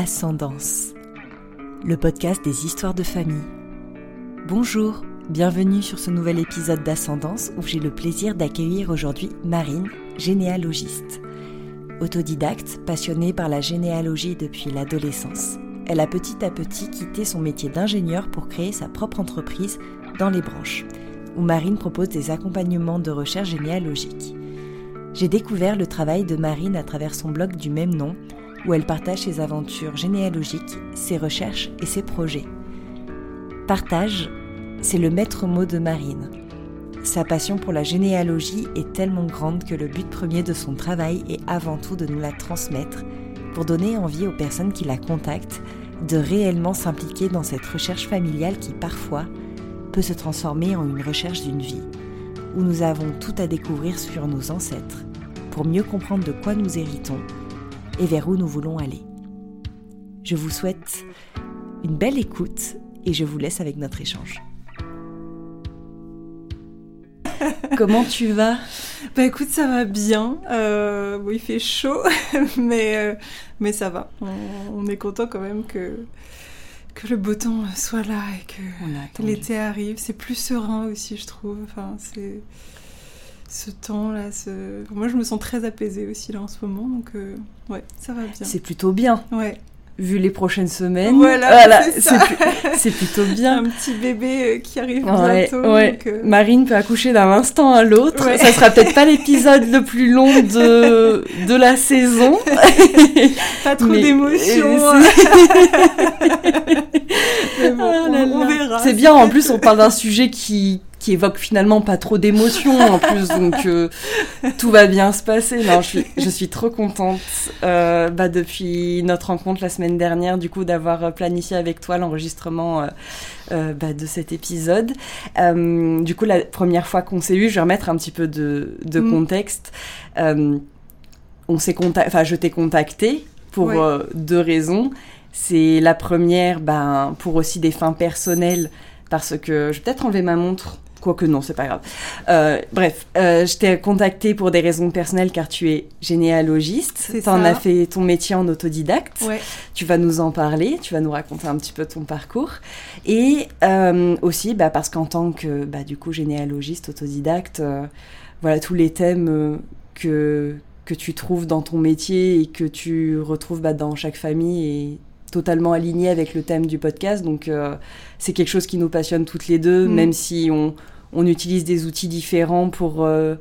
Ascendance, le podcast des histoires de famille. Bonjour, bienvenue sur ce nouvel épisode d'Ascendance où j'ai le plaisir d'accueillir aujourd'hui Marine, généalogiste. Autodidacte, passionnée par la généalogie depuis l'adolescence, elle a petit à petit quitté son métier d'ingénieur pour créer sa propre entreprise dans les branches, où Marine propose des accompagnements de recherche généalogique. J'ai découvert le travail de Marine à travers son blog du même nom, où elle partage ses aventures généalogiques, ses recherches et ses projets. Partage, c'est le maître mot de Marine. Sa passion pour la généalogie est tellement grande que le but premier de son travail est avant tout de nous la transmettre pour donner envie aux personnes qui la contactent de réellement s'impliquer dans cette recherche familiale qui parfois peut se transformer en une recherche d'une vie, où nous avons tout à découvrir sur nos ancêtres pour mieux comprendre de quoi nous héritons et vers où nous voulons aller. Je vous souhaite une belle écoute et je vous laisse avec notre échange. Comment tu vas? Bah écoute, ça va bien. Euh, bon, il fait chaud, mais, euh, mais ça va. On, est content quand même que, que le beau temps soit là et que l'été arrive. C'est plus serein aussi, je trouve. Enfin, c'est ce temps-là. Ce... Moi, je me sens très apaisée aussi là en ce moment, donc euh, ouais, ça va bien. C'est plutôt bien. Ouais vu les prochaines semaines. Voilà, c'est plutôt bien. Un petit bébé euh, qui arrive bientôt. Ouais. Euh, Marine peut accoucher d'un instant à l'autre. Ça sera peut-être pas l'épisode le plus long de, de la saison. pas trop d'émotions. on verra. C'est bien, en plus on parle d'un sujet qui, qui évoque finalement pas trop d'émotions en plus, donc euh, tout va bien se passer. Non, je suis, je suis trop contente euh, bah, depuis notre rencontre la semaine dernière, du coup, d'avoir planifié avec toi l'enregistrement euh, bah, de cet épisode. du coup, la première fois qu'on s'est eu, je vais remettre un petit peu de, de mm. contexte. on s'est enfin, je t'ai contacté pour deux raisons. C'est la première, ben, pour aussi des fins personnelles, parce que je vais peut-être enlever ma montre Quoique non, c'est pas grave. Euh, bref, euh, je t'ai contacté pour des raisons personnelles car tu es généalogiste. Tu en as fait ton métier en autodidacte. Tu vas nous en parler, tu vas nous raconter un petit peu ton parcours. Et euh, aussi bah, parce qu'en tant que bah, du coup généalogiste, autodidacte, voilà tous les thèmes que, que tu trouves dans ton métier et que tu retrouves bah, dans chaque famille et totalement aligné avec le thème du podcast. Donc, euh, c'est quelque chose qui nous passionne toutes les deux, mm. même si on, on, utilise des outils différents pour, euh,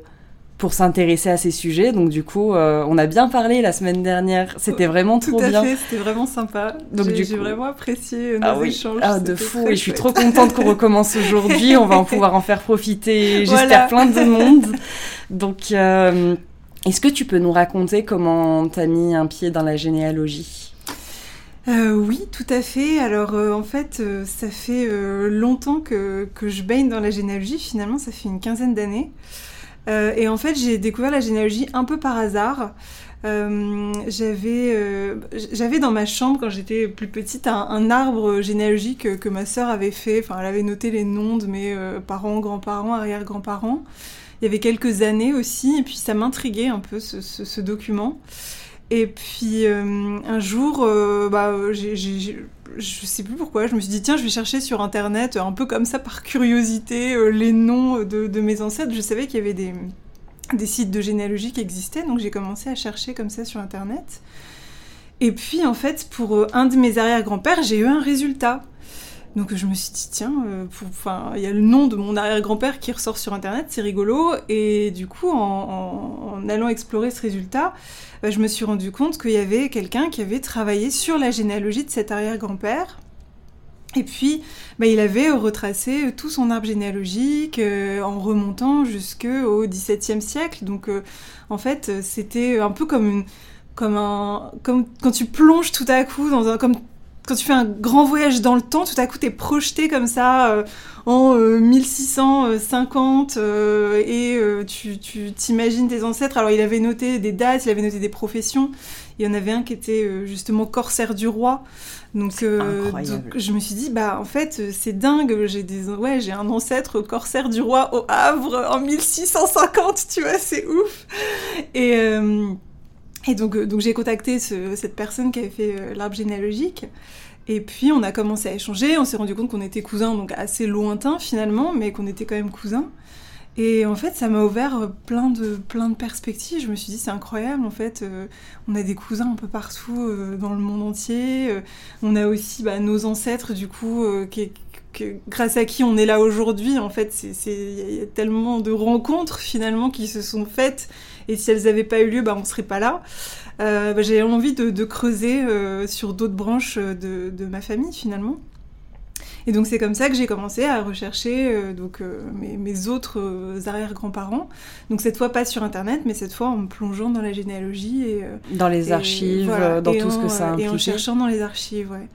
pour s'intéresser à ces sujets. Donc, du coup, euh, on a bien parlé la semaine dernière. C'était vraiment trop bien. C'était vraiment sympa. Donc, j'ai vraiment apprécié nos ah échanges. Ah, de fou. Et je suis trop contente qu'on recommence aujourd'hui. on va en pouvoir en faire profiter, j'espère, plein de monde. Donc, est-ce que tu peux nous raconter comment tu as mis un pied dans la généalogie? Euh, oui, tout à fait. Alors euh, en fait, euh, ça fait longtemps que, je baigne dans la généalogie. Finalement, ça fait une quinzaine d'années. et en fait, j'ai découvert la généalogie un peu par hasard. j'avais dans ma chambre quand j'étais plus petite un, arbre généalogique que, ma sœur avait fait. Enfin, elle avait noté les noms de mes parents, grands-parents, arrière-grands-parents. Il y avait quelques années aussi, et puis ça m'intriguait un peu ce document. Et puis euh, un jour, euh, bah, sais plus pourquoi, je me suis dit tiens, je vais chercher sur internet, un peu comme ça par curiosité, euh, les noms de, mes ancêtres. Je savais qu'il y avait des, des sites de généalogie qui existaient, donc j'ai commencé à chercher comme ça sur internet. Et puis en fait, pour un de mes arrière-grands-pères, j'ai eu un résultat. Donc je me suis dit, tiens, enfin, il y a le nom de mon arrière-grand-père qui ressort sur Internet, c'est rigolo. Et du coup, en, en allant explorer ce résultat, bah, je me suis rendu compte qu'il y avait quelqu'un qui avait travaillé sur la généalogie de cet arrière-grand-père. Et puis, bah, il avait retracé tout son arbre généalogique euh, en remontant jusqu'au XVIIe siècle. Donc, euh, en fait, c'était un peu comme comme un, comme quand tu plonges tout à coup dans un, comme quand tu fais un grand voyage dans le temps, tout à coup, t'es projeté comme ça euh, en 1650 euh, euh, et tu t'imagines tes ancêtres. Alors, il avait noté des dates, il avait noté des professions. Il y en avait un qui était justement corsaire du roi. Donc, je me suis dit, bah, en fait, c'est dingue. J'ai des, ouais, j'ai un ancêtre corsaire du roi au Havre en 1650, tu vois, c'est ouf. Et Et donc, donc j'ai contacté cette personne qui avait fait l'arbre généalogique. Et puis on a commencé à échanger, on s'est rendu compte qu'on était cousins, donc assez lointains finalement, mais qu'on était quand même cousins. Et en fait, ça m'a ouvert plein de, plein de perspectives. Je me suis dit, c'est incroyable, en fait, euh, on a des cousins un peu partout euh, dans le monde entier. Euh, on a aussi bah, nos ancêtres, du coup, grâce à qui on est là aujourd'hui. En fait, il y a tellement de rencontres, finalement, qui se sont faites. Et si elles n'avaient pas eu lieu, bah, on ne serait pas là. Bah, j'ai envie de, creuser sur d'autres branches de, de ma famille, finalement. Et donc c'est comme ça que j'ai commencé à rechercher euh, donc, euh, mes, autres euh, arrière-grands-parents. Donc cette fois pas sur Internet, mais cette fois en me plongeant dans la généalogie. Et, dans les archives, dans tout ce que ça implique. Et en cherchant dans les archives, ouais.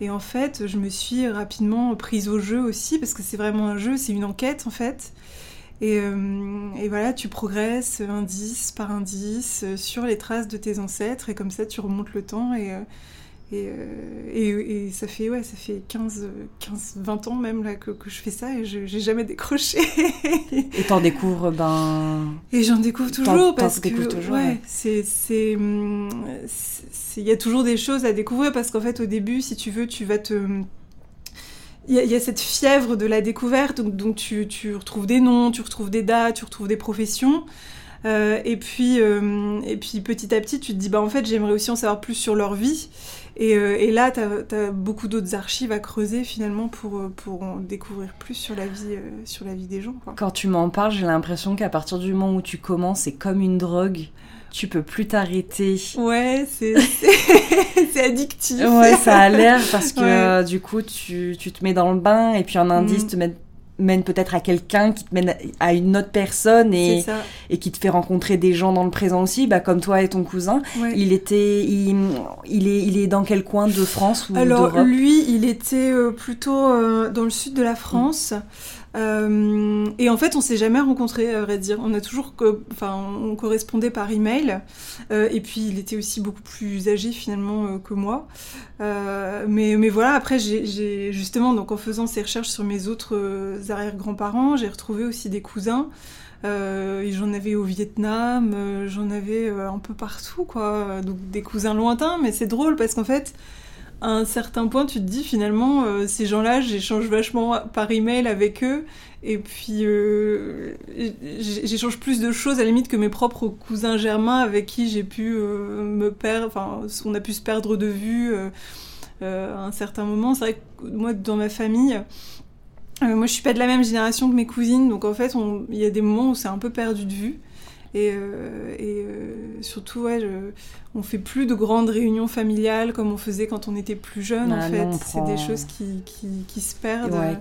Et en fait, je me suis rapidement prise au jeu aussi, parce que c'est vraiment un jeu, c'est une enquête en fait. Et, et, voilà, tu progresses indice par indice sur les traces de tes ancêtres, et comme ça tu remontes le temps et euh, et, et, ça fait, ouais, ça fait 15, 15 20 ans même là, que, que je fais ça et je j'ai jamais décroché. et t'en découvres, ben. Et j'en découvre toujours parce que. Toujours, ouais, c'est. Il y a toujours des choses à découvrir parce qu'en fait, au début, si tu veux, tu vas te. Il y, a cette fièvre de la découverte, donc, tu, retrouves des noms, tu retrouves des dates, tu retrouves des professions. Euh, et, puis, euh, et puis petit à petit, tu te dis, bah en fait, j'aimerais aussi en savoir plus sur leur vie. Euh, et, là, tu as, beaucoup d'autres archives à creuser finalement pour, euh, pour en découvrir plus sur la vie, euh, sur la vie des gens. Quand tu m'en parles, j'ai l'impression qu'à partir du moment où tu commences, c'est comme une drogue. Tu peux plus t'arrêter. Ouais, c'est addictif. Ouais, ça a l'air parce que du coup, tu, tu, te mets dans le bain et puis un indice mm. te met mène peut-être à quelqu'un, qui te mène à une autre personne et, et qui te fait rencontrer des gens dans le présent aussi, bah, comme toi et ton cousin. Il était, il, il, est, il est dans quel coin de France ou Alors lui, il était euh, plutôt euh, dans le sud de la France. Euh, et en fait, on s'est jamais rencontrés, à vrai dire. On a toujours, enfin, on correspondait par email. Euh, et puis, il était aussi beaucoup plus âgé finalement euh, que moi. mais, mais voilà, après, j'ai justement, donc en faisant ces recherches sur mes autres arrière-grands-parents, j'ai retrouvé aussi des cousins. j'en avais au Vietnam, j'en avais un peu partout, quoi. Donc des cousins lointains, mais c'est drôle parce qu'en fait, à un certain point, tu te dis finalement, euh, ces gens-là, j'échange vachement par email avec eux, et puis euh, j'échange plus de choses à la limite que mes propres cousins germains avec qui j'ai pu euh, me perdre, enfin, on a pu se perdre de vue à un certain moment. C'est vrai que moi, dans ma famille, moi je suis pas de la même génération que mes cousines, donc en fait, il y a des moments où c'est un peu perdu de vue. Et, euh, et euh, surtout, ouais, on fait plus de grandes réunions familiales comme on faisait quand on était plus jeune, en ah fait. C'est des choses qui, qui, qui se perdent.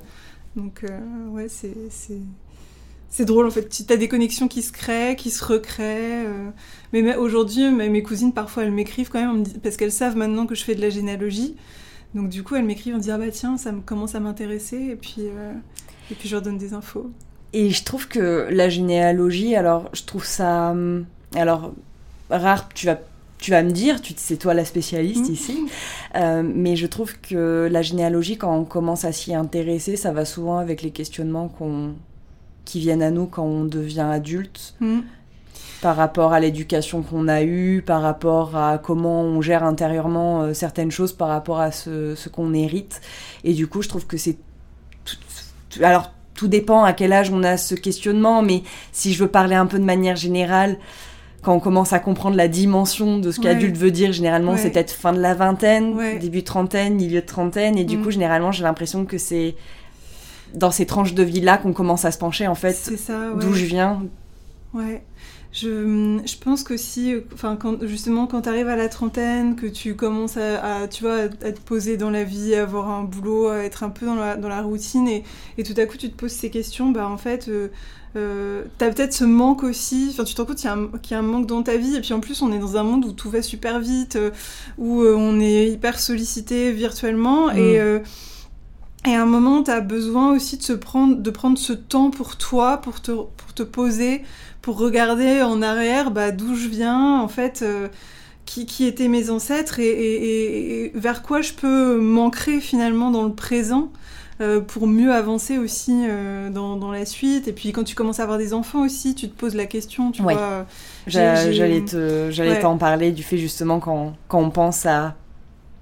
Donc, euh, ouais, c'est c'est drôle en fait. Tu as des connexions qui se créent, qui se recréent. Mais aujourd'hui, mes cousines parfois elles m'écrivent quand même parce qu'elles savent maintenant que je fais de la généalogie. Donc du coup, elles m'écrivent en disant ah bah tiens, ça commence à m'intéresser et puis et puis je leur donne des infos. Et je trouve que la généalogie, alors je trouve ça. Hum, alors, rare, tu vas, tu vas me dire, tu c'est toi la spécialiste mmh. ici, euh, mais je trouve que la généalogie, quand on commence à s'y intéresser, ça va souvent avec les questionnements qu'on, qui viennent à nous quand on devient adulte. Mmh. Par rapport à l'éducation qu'on a eue, par rapport à comment on gère intérieurement euh, certaines choses, par rapport à ce, ce qu'on hérite. Et du coup, je trouve que c'est. Alors, tout dépend à quel âge on a ce questionnement, mais si je veux parler un peu de manière générale, quand on commence à comprendre la dimension de ce qu'adulte veut dire, généralement c'est peut-être fin de la vingtaine, début de trentaine, milieu de trentaine, et du mm. coup généralement j'ai l'impression que c'est dans ces tranches de vie là qu'on commence à se pencher en fait d'où je viens. Ouais. Je, je pense que si, enfin, quand, justement, quand tu arrives à la trentaine, que tu commences à, tu vois, à, te poser dans la vie, à avoir un boulot, à être un peu dans la, dans la routine, et, et, tout à coup tu te poses ces questions, bah en fait, euh, euh tu as peut-être ce manque aussi, enfin, tu te rends compte qu'il y, y, a un manque dans ta vie, et puis en plus, on est dans un monde où tout va super vite, euh, où euh, on est hyper sollicité virtuellement, mm. et. Et à un moment, tu as besoin aussi de, se prendre, de prendre ce temps pour toi, pour te, pour te poser, pour regarder en arrière bah, d'où je viens, en fait, euh, qui, qui, étaient mes ancêtres et, et, vers quoi je peux m'ancrer finalement dans le présent. pour mieux avancer aussi dans, dans, la suite. Et puis quand tu commences à avoir des enfants aussi, tu te poses la question, tu vois. J'allais t'en parler du fait justement quand, quand on pense à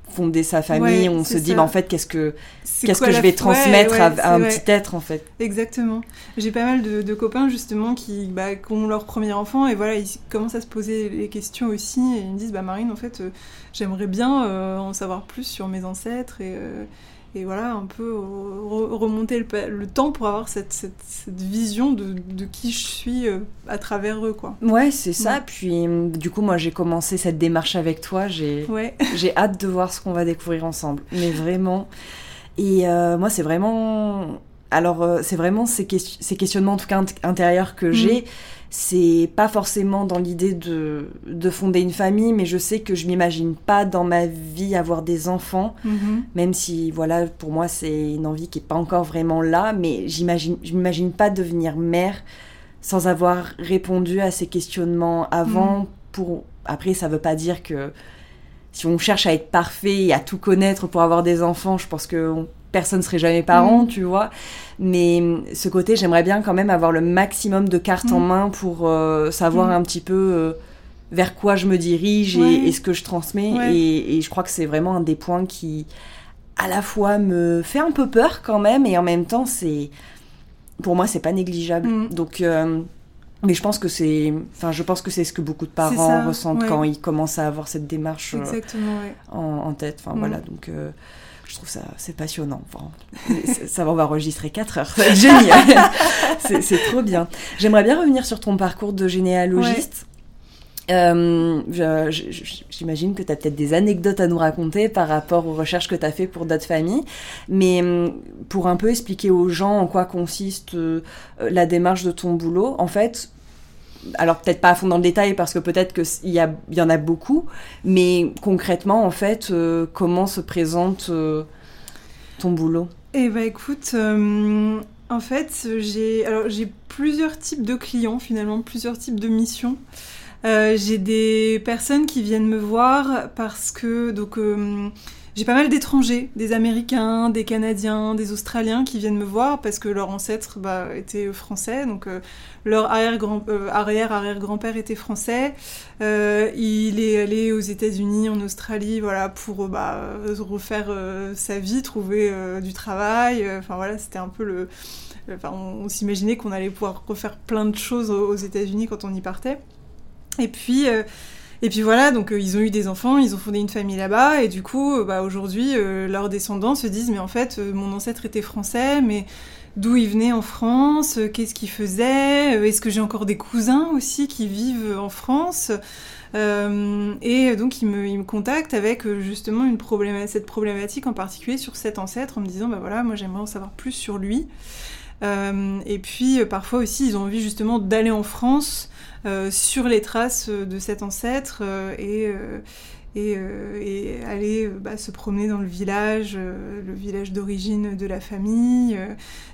fonder sa famille, on se dit, mais en fait, qu'est-ce que, qu'est-ce que je vais transmettre à, un petit être, en fait. Exactement. J'ai pas mal de, copains, justement, qui, bah, qui, ont leur premier enfant, et voilà, ils commencent à se poser les questions aussi, et ils me disent, bah Marine, en fait, euh, j'aimerais bien euh, en savoir plus sur mes ancêtres, et, euh, et voilà, un peu remonter le, temps pour avoir cette, cette, vision de, de, qui je suis euh, à travers eux, quoi. Ouais, c'est ça. Puis, du coup, moi, j'ai commencé cette démarche avec toi. J'ai ouais. hâte de voir ce qu'on va découvrir ensemble. Mais vraiment. Et euh, moi, c'est vraiment... Alors, euh, c'est vraiment ces, ces, questionnements, en tout cas intérieurs, que mm. j'ai c'est pas forcément dans l'idée de, de, fonder une famille, mais je sais que je m'imagine pas dans ma vie avoir des enfants, mhm. même si, voilà, pour moi, c'est une envie qui est pas encore vraiment là, mais j'imagine, je m'imagine pas devenir mère sans avoir répondu à ces questionnements avant. Mhm. Pour après, ça veut pas dire que si on cherche à être parfait et à tout connaître pour avoir des enfants, je pense que personne serait jamais parent, mm. tu vois. Mais ce côté, j'aimerais bien quand même avoir le maximum de cartes en mm. main pour euh, savoir mm. un petit peu euh, vers quoi je me dirige et, ce que je transmets. Et, je crois que c'est vraiment un des points qui, à la fois, me fait un peu peur quand même, et en même temps, c'est. Pour moi, c'est pas négligeable. Donc. Euh, mais je pense que c'est, enfin, je pense que c'est ce que beaucoup de parents ressentent quand ils commencent à avoir cette démarche en, tête. Enfin voilà, donc je trouve ça c'est passionnant. ça va, on va enregistrer 4 heures. Génial. c'est trop bien. J'aimerais bien revenir sur ton parcours de généalogiste. Euh, j'imagine que tu as peut-être des anecdotes à nous raconter par rapport aux recherches que tu as fait pour d'autres familles, mais hum, pour un peu expliquer aux gens en quoi consiste euh, la démarche de ton boulot, en fait, alors peut-être pas à fond dans le détail parce que peut-être qu'il y, y en a beaucoup, mais concrètement, en fait, euh, comment se présente euh, ton boulot? Eh ben écoute, euh, en fait, j'ai plusieurs types de clients finalement, plusieurs types de missions. j'ai des personnes qui viennent me voir parce que donc j'ai pas mal d'étrangers, des Américains, des Canadiens, des Australiens qui viennent me voir parce que leur ancêtre bah, était français, donc euh, leur arrière-grand, euh, arrière-arrière-grand-père était français. Euh, il est allé aux États-Unis, en Australie, voilà, pour bah, refaire sa vie, trouver du travail. Enfin voilà, c'était un peu le. Enfin, on, s'imaginait qu'on allait pouvoir refaire plein de choses aux, aux États-Unis quand on y partait. Et puis et puis voilà, donc euh, ils ont eu des enfants, ils ont fondé une famille là-bas, et du coup, euh, bah, aujourd'hui, euh, leurs descendants se disent, mais en fait, mon ancêtre était français, mais d'où il venait en France, qu'est-ce qu'il faisait, est-ce que j'ai encore des cousins aussi qui vivent en France et donc ils me, contactent avec justement une cette problématique en particulier sur cet ancêtre en me disant bah voilà moi j'aimerais en savoir plus sur lui. Et puis parfois aussi ils ont envie justement d'aller en France sur les traces de cet ancêtre euh, et, euh, et, aller bah, se promener dans le village, le village d'origine de la famille.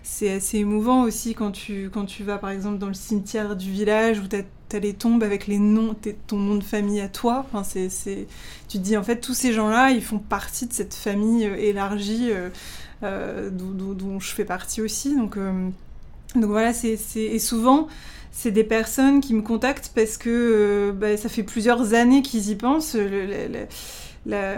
c'est assez émouvant aussi quand tu, quand tu vas par exemple dans le cimetière du village où tu as les tombes avec les noms, ton nom de famille à toi. Enfin, c'est, tu te dis en fait tous ces gens-là, ils font partie de cette famille élargie dont, je fais partie aussi. Donc, donc voilà, c'est, et souvent c'est des personnes qui me contactent parce que euh, bah, ça fait plusieurs années qu'ils y pensent. là,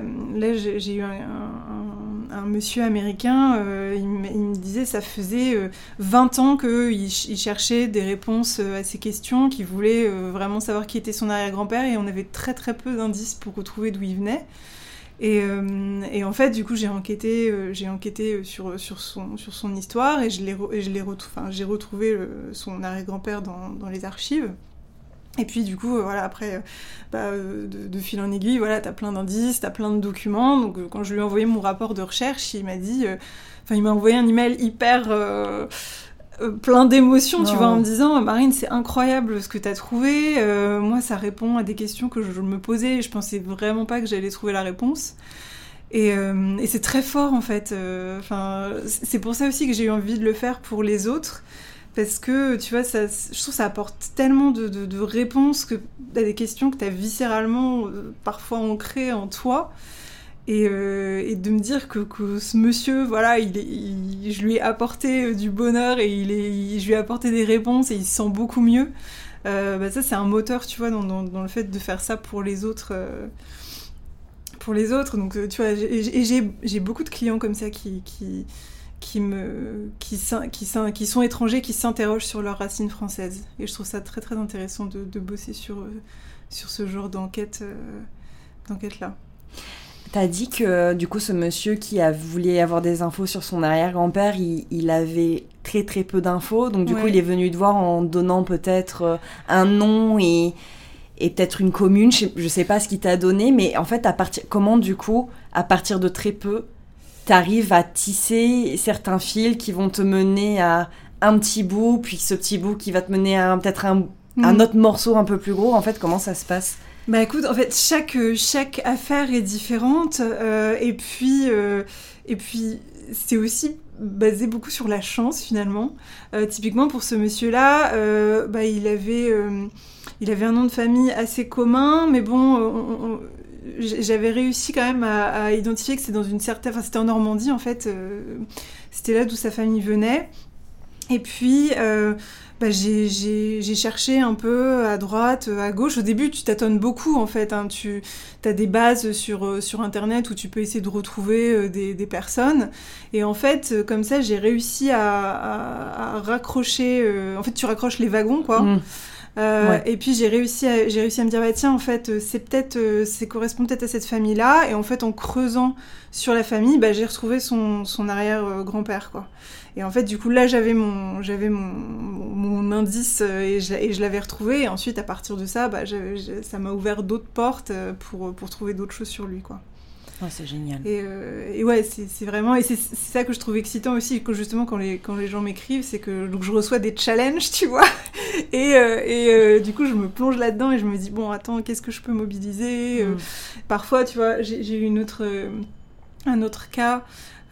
j'ai eu un, monsieur américain, euh, il, me disait ça faisait 20 euh, ans qu'il cherchait des réponses à ces questions, qu'il voulait vraiment savoir qui était son arrière-grand-père et on avait très très peu d'indices pour retrouver d'où il venait. Et, euh, et, en fait, du coup, j'ai enquêté, euh, j'ai enquêté sur, sur, son, sur son histoire et je l'ai, j'ai retrouvé son arrière-grand-père dans, dans, les archives. Et puis, du coup, euh, voilà, après, bah, de, fil en aiguille, voilà, t'as plein d'indices, t'as plein de documents. Donc, quand je lui ai envoyé mon rapport de recherche, il m'a dit, enfin, il m'a envoyé un email hyper euh, plein d'émotions, tu vois, en me disant Marine, c'est incroyable ce que tu as trouvé. Euh, moi, ça répond à des questions que je me posais. Je pensais vraiment pas que j'allais trouver la réponse. Et, euh, et c'est très fort en fait. Enfin, c'est pour ça aussi que j'ai eu envie de le faire pour les autres. Parce que tu vois, ça, je trouve que ça apporte tellement de, de, de réponses que, à des questions que tu as viscéralement parfois ancrées en toi. Et, de me dire que, ce monsieur, voilà, je lui ai apporté du bonheur et je lui ai apporté des réponses et il se sent beaucoup mieux. Bah ça, c'est un moteur, tu vois, dans, le fait de faire ça pour les autres pour les autres. Donc, tu vois, j'ai beaucoup de clients comme ça qui, sont étrangers, qui s'interrogent sur leurs racines françaises. Et je trouve ça très très intéressant de, bosser sur, euh, ce genre d'enquête euh, d'enquête là. T'as dit que du coup ce monsieur qui a voulu avoir des infos sur son arrière-grand-père, il, il, avait très très peu d'infos, donc du coup il est venu te voir en donnant peut-être euh, un nom et, et peut-être une commune, je sais, sais pas ce qu'il t'a donné, mais en fait à partir comment du coup à partir de très peu tu arrives à tisser certains fils qui vont te mener à un petit bout, puis ce petit bout qui va te mener à peut-être un, mm. autre morceau un peu plus gros? En fait, comment ça se passe? Bah écoute, en fait, chaque, chaque affaire est différente. Euh, et puis, euh, et puis c'est aussi basé beaucoup sur la chance finalement. Euh, typiquement pour ce monsieur-là, bah, il, avait, il avait un nom de famille assez commun, mais bon, j'avais réussi quand même à, identifier que c'est dans une certaine. Enfin, c'était en Normandie en fait. Euh, c'était là d'où sa famille venait. Et puis, euh, bah, j'ai cherché un peu à droite, à gauche. Au début, tu tâtonnes beaucoup en fait. Hein. Tu as des bases sur, euh, sur Internet où tu peux essayer de retrouver des, des personnes. Et en fait, comme ça, j'ai réussi à, à, raccrocher. en fait, tu raccroches les wagons, quoi. Mmh. Euh, et puis j'ai réussi, à, j'ai réussi à me dire bah tiens en fait euh, c'est peut-être, euh, c'est correspond peut-être à cette famille-là. Et en fait en creusant sur la famille, bah, j'ai retrouvé son, son arrière grand-père quoi. Et en fait du coup là j'avais mon, j'avais mon, mon, indice et je, et je, l'avais retrouvé. Et ensuite à partir de ça, bah, ça m'a ouvert d'autres portes pour, pour trouver d'autres choses sur lui quoi. Oh, c'est génial. Et, euh, et ouais, c'est vraiment. Et c'est ça que je trouve excitant aussi, que justement, quand les, quand les gens m'écrivent, c'est que donc, je reçois des challenges, tu vois. Et, euh, et euh, du coup, je me plonge là-dedans et je me dis, bon, attends, qu'est-ce que je peux mobiliser mm. Parfois, tu vois, j'ai eu une autre, un autre cas.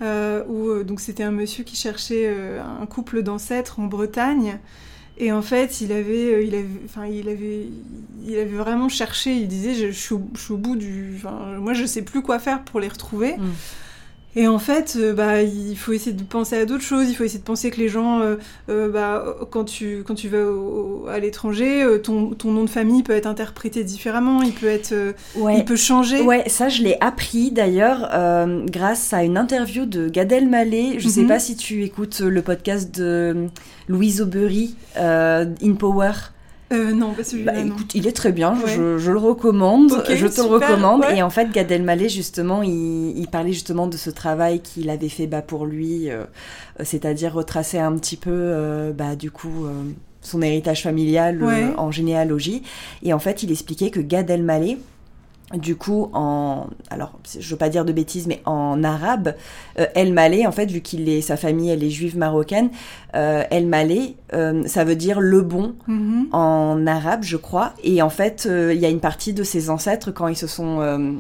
où donc c'était un monsieur qui cherchait un couple d'ancêtres en Bretagne et en fait, il avait, euh, il avait, enfin, il avait, il avait vraiment cherché. Il disait, je, suis, au, bout du, moi, je sais plus quoi faire pour les retrouver. Mm. Et en fait, euh, bah, il faut essayer de penser à d'autres choses. Il faut essayer de penser que les gens, euh, euh, bah, quand tu quand tu vas à l'étranger, ton, ton, nom de famille peut être interprété différemment. Il peut être, il peut changer. Ouais, ça je l'ai appris d'ailleurs grâce à une interview de Gad Elmaleh. Je ne sais mhm. pas si tu écoutes le podcast de Louise Aubery, In Power. Euh, non, pas celui-là. Bah, écoute, il est très bien, je, le recommande, je te le recommande. Et en fait, Gad Elmaleh, justement, il, parlait justement de ce travail qu'il avait fait bah, pour lui, euh, c'est-à-dire retracer un petit peu, euh, bah, du coup, son héritage familial en généalogie. Et en fait, il expliquait que Gad Elmaleh, du coup, en, alors, je veux pas dire de bêtises, mais en arabe, euh, El Malé, en fait, vu qu'il est, sa famille, elle est juive marocaine, euh, El Malé, euh, ça veut dire le bon mhm. en arabe, je crois. Et en fait, il y a une partie de ses ancêtres, quand ils se sont,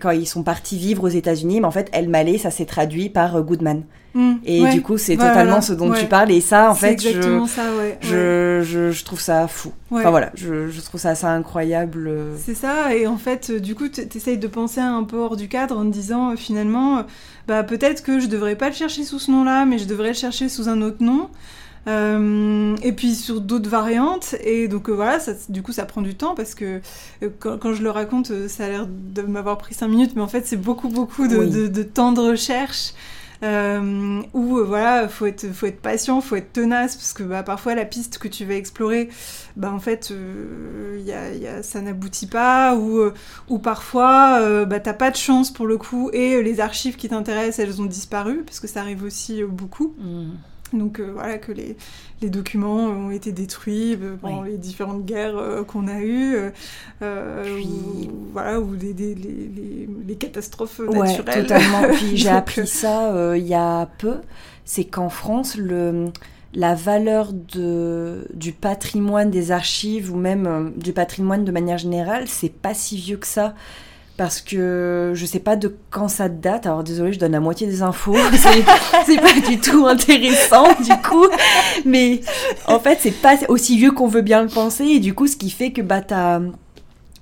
quand ils sont partis vivre aux États-Unis, mais en fait, El Malé, ça s'est traduit par Goodman. Mm. et du coup, c'est totalement ce dont tu parles. Et ça, en fait, je, je, je, je, trouve ça fou. Enfin voilà, je, je, trouve ça assez incroyable. C'est ça. Et en fait, du coup, tu essayes de penser un peu hors du cadre en te disant euh, finalement, euh, bah peut-être que je devrais pas le chercher sous ce nom-là, mais je devrais le chercher sous un autre nom. Euh, et puis sur d'autres variantes. Et donc voilà, ça, du coup, ça prend du temps parce que quand, quand, je le raconte, ça a l'air de m'avoir pris cinq minutes, mais en fait, c'est beaucoup, beaucoup de, de, de, temps de recherche. Euh, où euh, voilà, faut être, patient, faut être tenace, parce que bah, parfois la piste que tu vas explorer, bah, en fait, euh, ça n'aboutit pas, ou, euh, ou parfois euh, bah, t'as pas de chance pour le coup, et les archives qui t'intéressent, elles ont disparu, parce que ça arrive aussi beaucoup. Mmh. Donc voilà, que les, les, documents ont été détruits pendant les différentes guerres qu'on a eues, Puis... ou, voilà, ou les, les, catastrophes naturelles. totalement. Puis j'ai appris ça il y a peu, c'est qu'en France, le la valeur de, du patrimoine des archives ou même du patrimoine de manière générale, c'est pas si vieux que ça parce que je sais pas de quand ça date. Alors désolé, je donne la moitié des infos. c'est pas du tout intéressant du coup, mais en fait c'est pas aussi vieux qu'on veut bien le penser et du coup ce qui fait que bah t'as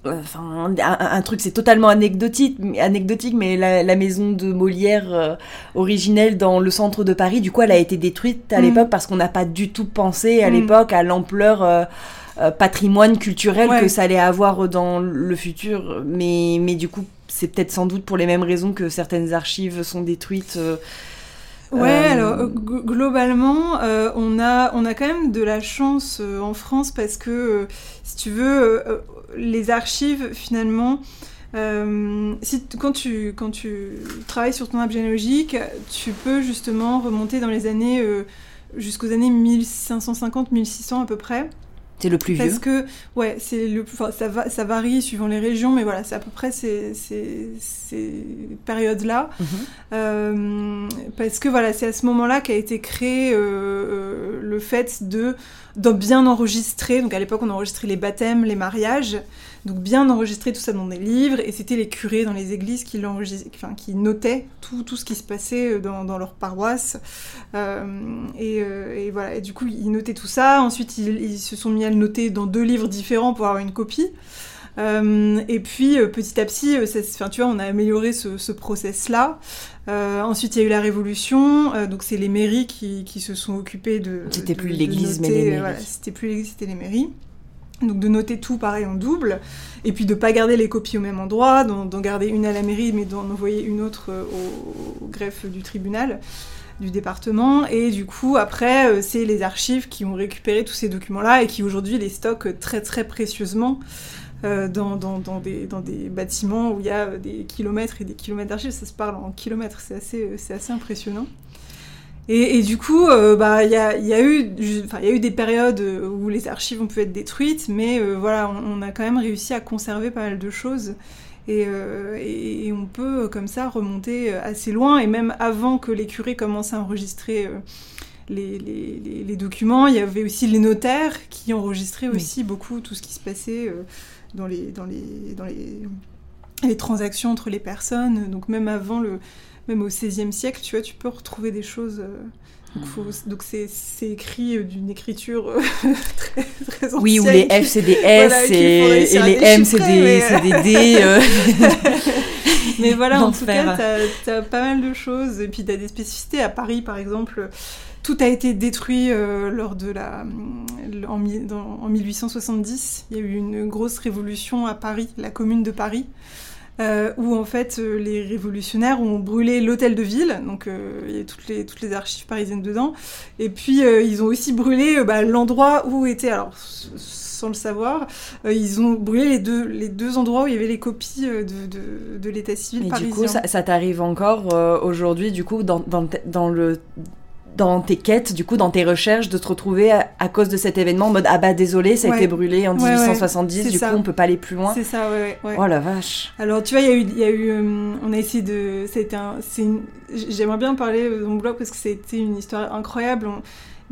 enfin un, truc c'est totalement anecdotique anecdotique mais la, maison de Molière euh, originelle dans le centre de Paris du coup elle a été détruite à mm. l'époque parce qu'on n'a pas du tout pensé à mm. l'époque à l'ampleur euh, euh, patrimoine culturel que ça allait avoir dans le futur mais mais du coup c'est peut-être sans doute pour les mêmes raisons que certaines archives sont détruites Ouais, alors globalement, on, a, on a quand même de la chance en France parce que, si tu veux, les archives, finalement, euh, si, quand, tu, quand tu travailles sur ton arbre généalogique, tu peux justement remonter dans les années, euh, jusqu'aux années 1550-1600 à peu près. C'est le plus vieux. Parce que, ouais, c'est le ça, va, ça varie suivant les régions, mais voilà, c'est à peu près ces, ces, ces périodes-là. Mhm. Euh, parce que, voilà, c'est à ce moment-là qu'a été créé le fait de donc bien enregistré. Donc à l'époque, on enregistrait les baptêmes, les mariages. Donc bien enregistrer tout ça dans des livres. Et c'était les curés dans les églises qui, enfin, qui notaient tout, tout, ce qui se passait dans, dans leur paroisse. Euh, euh, et, voilà. Et du coup, ils notaient tout ça. Ensuite, ils, se sont mis à le noter dans deux livres différents pour avoir une copie. Euh, et puis petit à petit, enfin, tu vois, on a amélioré ce, ce process-là. Euh, ensuite, il y a eu la Révolution, euh, donc c'est les mairies qui, qui, se sont occupées de. C'était plus l'Église, mais les mairies. Voilà, c'était plus l'Église, c'était les mairies. Donc de noter tout pareil en double, et puis de pas garder les copies au même endroit, d'en garder une à la mairie, mais d'en envoyer une autre euh, au, greffe du tribunal du département. Et du coup, après, c'est les archives qui ont récupéré tous ces documents-là et qui aujourd'hui les stockent très très précieusement. Euh, dans, dans, des, dans, des, bâtiments où il y a des kilomètres et des kilomètres d'archives, ça se parle en kilomètres, c'est assez, c'est assez impressionnant. Et, et, du coup, euh, bah, il y, a, y, a eu, y a eu des périodes où les archives ont pu être détruites, mais euh, voilà, on, a quand même réussi à conserver pas mal de choses. Et, et, on peut comme ça remonter assez loin, et même avant que les curés commencent à enregistrer les, les, les, documents, il y avait aussi les notaires qui enregistraient aussi beaucoup tout ce qui se passait dans les, dans les, dans les, les transactions entre les personnes. Donc même avant le, même au XVIe siècle, tu vois, tu peux retrouver des choses. Euh, donc, c'est, c'est écrit euh, d'une écriture euh, très, très ancienne. Oui, où les F c'est des S et, les M c'est des, c'est des D. mais voilà, en tout cas, t'as, as pas mal de choses. Et puis t'as des spécificités. À Paris, par exemple, tout a été détruit euh, lors de la, en, 1870. Il y a eu une grosse révolution à Paris, la commune de Paris. Euh, où en fait euh, les révolutionnaires ont brûlé l'hôtel de ville, donc il y a toutes les, toutes les archives parisiennes dedans, et puis ils ont aussi brûlé bah, l'endroit où était, alors sans le savoir, ils ont brûlé les deux, les deux endroits où il y avait les copies de, de, de l'état civil parisien. du coup, ça, ça t'arrive encore aujourd'hui, du coup, dans, dans, dans le dans tes quêtes, du coup, dans tes recherches, de te retrouver à, cause de cet événement en mode ah bah désolé, ça a été brûlé en 1870, du coup on peut pas aller plus loin. C'est ça, ouais, ouais. Oh la vache. Alors tu vois, il y a eu, y a eu euh, on a essayé de, c'était un, j'aimerais bien parler de mon blog parce que c'était une histoire incroyable.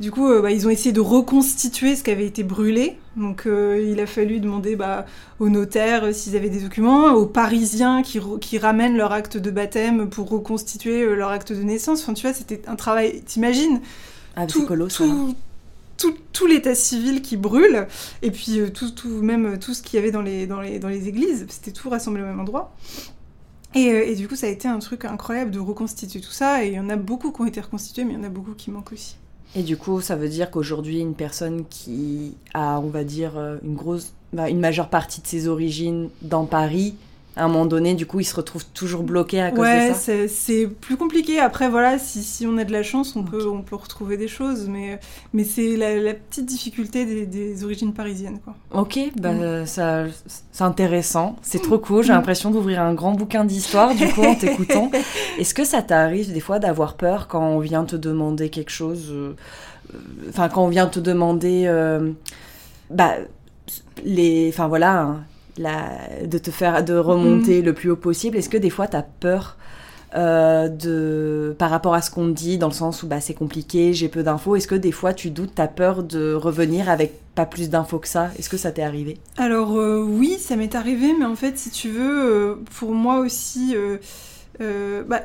Du coup, euh, bah, ils ont essayé de reconstituer ce qui avait été brûlé. Donc, euh, il a fallu demander bah, aux notaires euh, s'ils avaient des documents, aux Parisiens qui, qui, ramènent leur acte de baptême pour reconstituer leur acte de naissance. Enfin, tu vois, c'était un travail. T'imagines? Ah, tout, tout, tout, tout l'état civil qui brûle, et puis tout, tout, même tout ce qu'il y avait dans les, dans les, dans les églises, c'était tout rassemblé au même endroit. Et, et, du coup, ça a été un truc incroyable de reconstituer tout ça, et il y en a beaucoup qui ont été reconstitués, mais il y en a beaucoup qui manquent aussi. Et du coup, ça veut dire qu'aujourd'hui, une personne qui a, on va dire, euh, une grosse, bah, une majeure partie de ses origines dans Paris, à un moment donné, du coup, il se retrouve toujours bloqué à cause de ça. Ouais, c'est plus compliqué. Après, voilà, si, si, on a de la chance, on, peut, on peut retrouver des choses, mais, mais c'est la, petite difficulté des, des, origines parisiennes, quoi. Ok, bah, mm. ça, c'est intéressant, c'est trop cool. J'ai mm. l'impression d'ouvrir un grand bouquin d'histoire, du coup, en t'écoutant. Est-ce que ça t'arrive des fois d'avoir peur quand on vient te demander quelque chose euh, Enfin, quand on vient te demander... Euh, bah, les... Enfin, voilà... De te faire de remonter mm. le plus haut possible. Est-ce que des fois tu as peur euh, de par rapport à ce qu'on te dit dans le sens où bah, c'est compliqué, j'ai peu d'infos. Est-ce que des fois tu doutes, tu as peur de revenir avec pas plus d'infos que ça? Est-ce que ça t'est arrivé? Alors euh, oui, ça m'est arrivé, mais en fait si tu veux, euh, pour moi aussi, bah,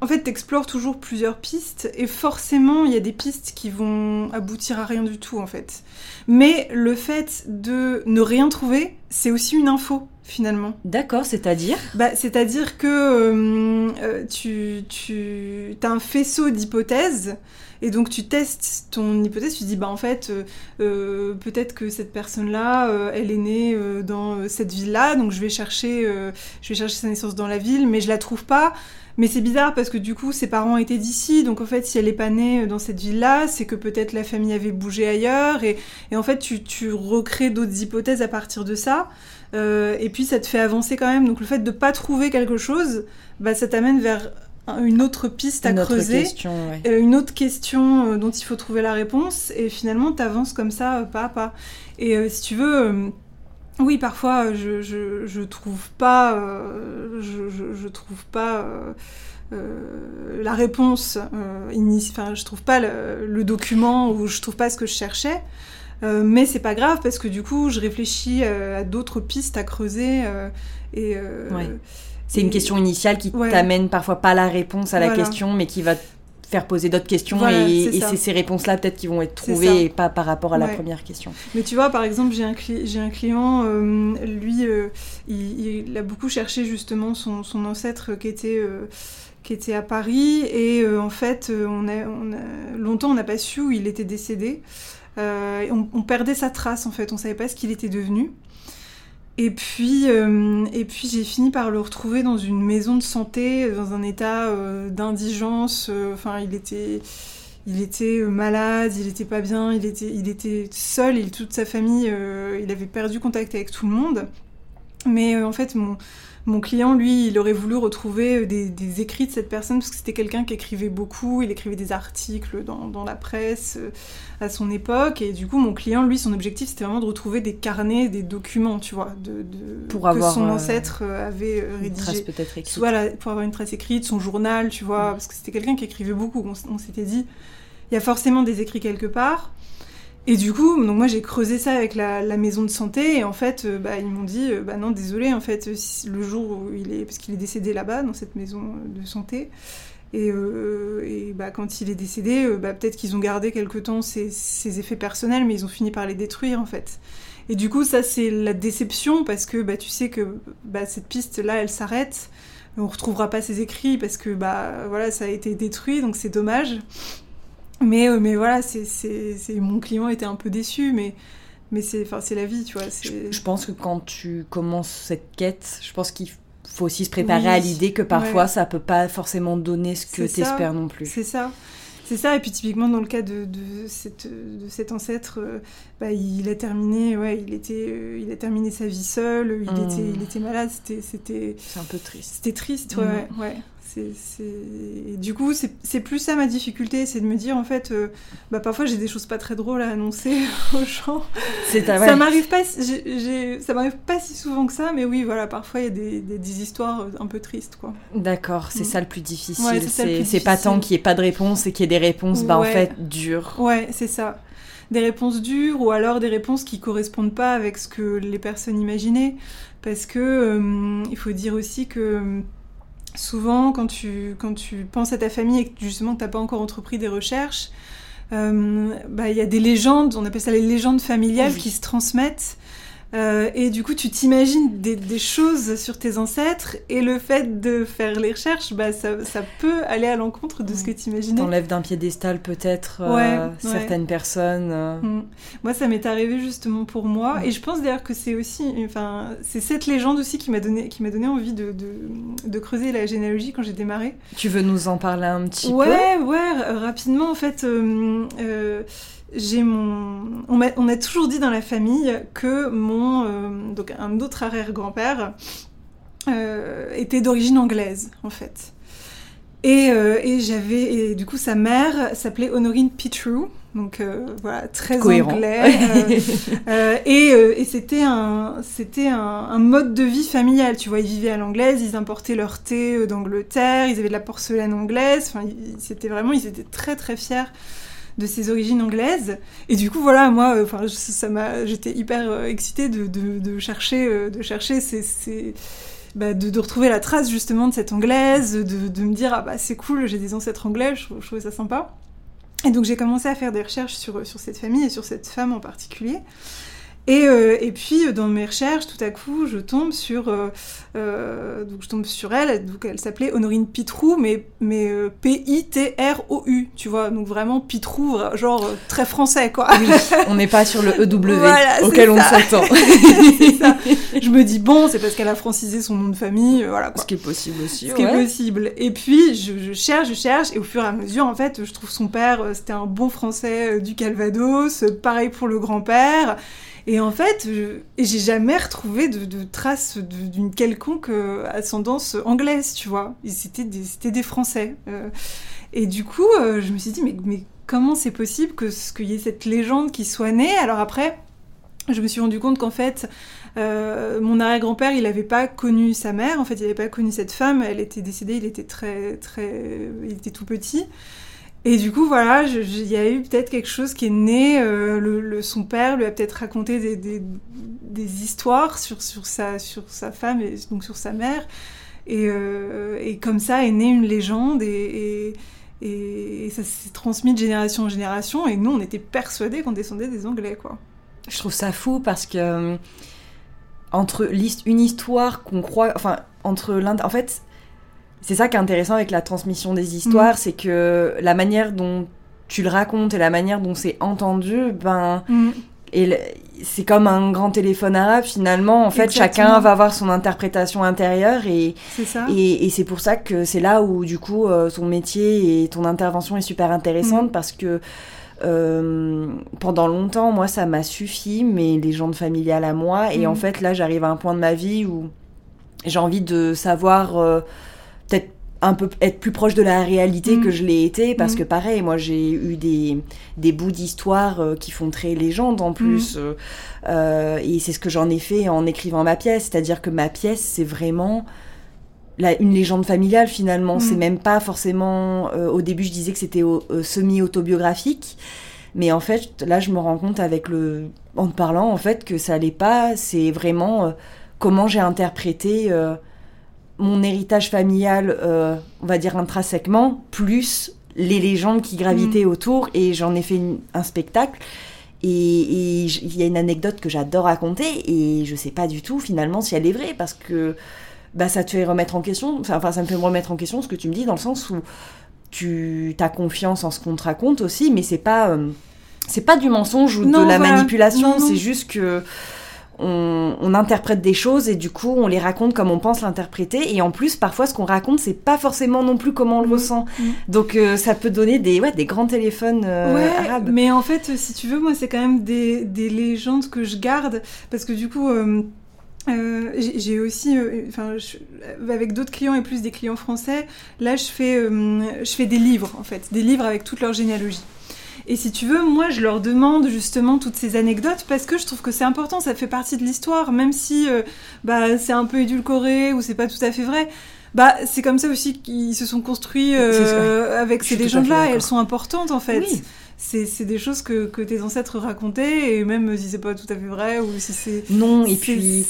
en fait, t'explores toujours plusieurs pistes et forcément, il y a des pistes qui vont aboutir à rien du tout en fait. Mais le fait de ne rien trouver, c'est aussi une info finalement. D'accord, c'est-à-dire? Bah, C'est-à-dire que euh, euh, tu, tu as un faisceau d'hypothèses et donc tu testes ton hypothèse, tu dis bah en fait euh, peut-être que cette personne-là, elle est née dans cette ville-là, donc je vais chercher, je vais chercher sa naissance dans la ville, mais je la trouve pas. Mais c'est bizarre parce que du coup, ses parents étaient d'ici, donc en fait, si elle est pas née dans cette ville-là, c'est que peut-être la famille avait bougé ailleurs, et, en fait, tu, tu recrées d'autres hypothèses à partir de ça, euh, et puis ça te fait avancer quand même. Donc le fait de pas trouver quelque chose, bah, ça t'amène vers une autre piste à creuser, euh, une autre question euh, dont il faut trouver la réponse, et finalement, tu avances comme ça, pas à pas. Et si tu veux oui, parfois, je, je, je trouve pas, euh, je, je, trouve pas euh, euh, la réponse, enfin, je trouve pas le, document ou je trouve pas ce que je cherchais. mais c'est pas grave parce que du coup, je réfléchis à d'autres pistes à creuser et. C'est une question initiale qui t'amène parfois pas la réponse à la question, mais qui va faire poser d'autres questions et, c'est ces réponses-là peut-être qui vont être trouvées et pas par rapport à la première question. Mais tu vois, par exemple, j'ai un, un client, euh, lui, euh, il, a beaucoup cherché justement son, son ancêtre qui était, euh, qui était à Paris et en fait, on a, on a, longtemps on n'a pas su où il était décédé. On, on, perdait sa trace en fait, on savait pas ce qu'il était devenu. Et puis, euh, et puis j'ai fini par le retrouver dans une maison de santé, dans un état euh, d'indigence. Euh, enfin, il était, il était malade, il était pas bien, il était, il était seul toute sa famille, il avait perdu contact avec tout le monde. Mais en fait, mon, mon client, lui, il aurait voulu retrouver euh, des, écrits de cette personne parce que c'était quelqu'un qui écrivait beaucoup, il écrivait des articles dans, la presse euh, à son époque. Et du coup, mon client, lui, son objectif, c'était vraiment de retrouver des carnets, des documents, tu vois, de, pour que son euh, ancêtre avait rédigé. peut-être écrite. Soit pour avoir une trace écrite, son journal, tu vois, mm. parce que c'était quelqu'un qui écrivait beaucoup. on s'était dit, il y a forcément des écrits quelque part. Et du coup, donc moi j'ai creusé ça avec la, maison de santé et en fait, euh, bah, ils m'ont dit, euh, bah non, désolé, en fait, le jour où il est, parce qu'il est décédé là-bas dans cette maison de santé, et, euh, bah, quand il est décédé, bah, peut-être qu'ils ont gardé quelque temps ses, effets personnels, mais ils ont fini par les détruire en fait. Et du coup, ça c'est la déception parce que bah, tu sais que bah, cette piste-là, elle s'arrête. On retrouvera pas ses écrits parce que bah voilà, ça a été détruit, donc c'est dommage. Mais, euh, mais voilà, c'est, mon client était un peu déçu, mais, mais c'est, c'est la vie, tu vois. Je, pense que quand tu commences cette quête, je pense qu'il faut aussi se préparer à l'idée que parfois ça peut pas forcément donner ce que tu espères non plus. C'est ça. C'est ça, et puis typiquement dans le cas de, de, cette, de cet ancêtre, euh, bah, il a terminé, ouais, il était, euh, il a terminé sa vie seul, il, hmm. était, il était malade, c'était, c'était. C'est un peu triste. C'était triste, ouais, hmm. ouais c'est, Du coup, c'est plus ça ma difficulté, c'est de me dire en fait, euh, bah, parfois j'ai des choses pas très drôles à annoncer aux gens. Ça m'arrive pas, ça m'arrive pas si souvent que ça, mais oui, voilà, parfois il y a des, des, histoires un peu tristes, quoi. D'accord, c'est mm. ça le plus difficile. c'est pas tant qu'il n'y ait pas de réponse et qu'il y ait des réponses, bah en fait, dures. Ouais, c'est ça. Des réponses dures ou alors des réponses qui correspondent pas avec ce que les personnes imaginaient. Parce que euh, il faut dire aussi que souvent, quand tu, quand tu penses à ta famille et que justement tu n'as pas encore entrepris des recherches, euh, bah, il y a des légendes, on appelle ça les légendes familiales, qui se transmettent euh, et du coup, tu t'imagines des, choses sur tes ancêtres, et le fait de faire les recherches, bah, ça, peut aller à l'encontre de ce que tu imaginais. T'enlèves d'un piédestal peut-être euh, certaines personnes. Euh. Mm. Moi, ça m'est arrivé justement pour moi, et je pense d'ailleurs que c'est aussi, enfin, c'est cette légende aussi qui m'a donné, qui m'a donné envie de, de, creuser la généalogie quand j'ai démarré. Tu veux nous en parler un petit peu? Ouais, ouais, rapidement en fait j'ai mon. On a, toujours dit dans la famille que mon. Euh, donc, un autre arrière-grand-père euh, était d'origine anglaise, en fait. Et, euh, et j'avais. Et du coup, sa mère s'appelait Honorine Petru. Donc voilà, très anglais. et, et c'était un, c'était un, un, mode de vie familial. Tu vois, ils vivaient à l'anglaise, ils importaient leur thé d'Angleterre, ils avaient de la porcelaine anglaise. Enfin, c'était vraiment, ils étaient très très fiers de ses origines anglaises. Et du coup, voilà, moi, euh, enfin, ça m'a, j'étais hyper euh, excitée de, chercher, de chercher euh, ces, bah, de, retrouver la trace justement de cette anglaise, de, me dire ah bah c'est cool, j'ai des ancêtres anglais, je, je trouvais ça sympa. Et donc j'ai commencé à faire des recherches sur, sur cette famille et sur cette femme en particulier. Et, euh, et, puis dans mes recherches, tout à coup, je tombe sur, euh, euh, donc je tombe sur elle. Donc elle s'appelait Honorine Pitrou, mais mais P-I-T-R-O-U, tu vois. Donc vraiment Pitrou, genre très français quoi. Oui, on n'est pas sur le E-W auquel on s'attend. je me dis bon, c'est parce qu'elle a francisé son nom de famille, voilà. Quoi. Ce qui est possible aussi. Ce qui est possible. Et puis je, je, cherche, je cherche, et au fur et à mesure, en fait, je trouve son père, c'était un beau français du Calvados. Pareil pour le grand-père. Et en fait, j'ai jamais retrouvé de, traces d'une quelconque euh, ascendance anglaise, tu vois. C'était des, des, Français. Euh. et du coup, euh, je me suis dit, mais, mais comment c'est possible qu'il y ait cette légende qui soit née? Alors après, je me suis rendu compte qu'en fait, mon arrière-grand-père, il n'avait pas connu sa mère. En fait, il n'avait pas connu cette femme. Elle était décédée. Il était très, très, il était tout petit. Et du coup, voilà, il y a eu peut-être quelque chose qui est né. Euh, son père lui a peut-être raconté des, histoires sur, sa, femme et donc sur sa mère. Et, euh, comme ça est née une légende et ça s'est transmis de génération en génération. Et nous, on était persuadés qu'on descendait des Anglais, quoi. Je trouve ça fou parce que euh, entre une histoire qu'on croit, enfin entre l'un, en fait, c'est ça qui est intéressant avec la transmission des histoires, mm. c'est que la manière dont tu le racontes et la manière dont c'est entendu, ben, mm. et c'est comme un grand téléphone arabe finalement. En fait, chacun va avoir son interprétation intérieure et c'est Et, c'est pour ça que c'est là où du coup euh, ton métier et ton intervention est super intéressante mm. parce que euh, pendant longtemps, moi, ça m'a suffi, mais les gens de familiales à moi. Et en fait, là, j'arrive à un point de ma vie où j'ai envie de savoir. Euh, un peu être plus proche de la réalité que mm. je l'ai été parce mm. que pareil moi j'ai eu des, des bouts d'histoire euh, qui font très légende en plus mm. euh, euh, et c'est ce que j'en ai fait en écrivant ma pièce c'est-à-dire que ma pièce c'est vraiment la, une légende familiale finalement c'est même pas forcément au début je disais que c'était semi autobiographique mais en fait là je me rends compte avec le en te parlant en fait que ça l'est pas c'est vraiment comment j'ai interprété mon héritage familial, euh, on va dire intrinsèquement, plus les légendes qui gravitaient mm. autour, et j'en ai fait un spectacle. Et il y a une anecdote que j'adore raconter, et je sais pas du tout finalement si elle est vraie, parce que bah, ça te fait remettre en question, enfin ça me fait remettre en question ce que tu me dis, dans le sens où tu as confiance en ce qu'on te raconte aussi, mais c'est pas, euh, c'est pas du mensonge ou de la manipulation, c'est juste que on, interprète des choses et du coup on les raconte comme on pense l'interpréter et en plus parfois ce qu'on raconte c'est pas forcément non plus comment on le mm. ressent mm. donc euh, ça peut donner des ouais, des grands téléphones euh, arabes mais en fait si tu veux moi c'est quand même des, des, légendes que je garde parce que du coup euh, j'ai aussi, enfin, avec d'autres clients et plus des clients français, là je fais, je fais des livres en fait, des livres avec toute leur généalogie. Et si tu veux, moi, je leur demande justement toutes ces anecdotes parce que je trouve que c'est important, ça fait partie de l'histoire, même si euh, bah, c'est un peu édulcoré ou c'est pas tout à fait vrai. Bah, c'est comme ça aussi qu'ils se sont construits euh, avec ces légendes-là, et elles sont importantes en fait. C'est des choses que, que, tes ancêtres racontaient, et même si c'est pas tout à fait vrai, ou si c'est. Non, et puis.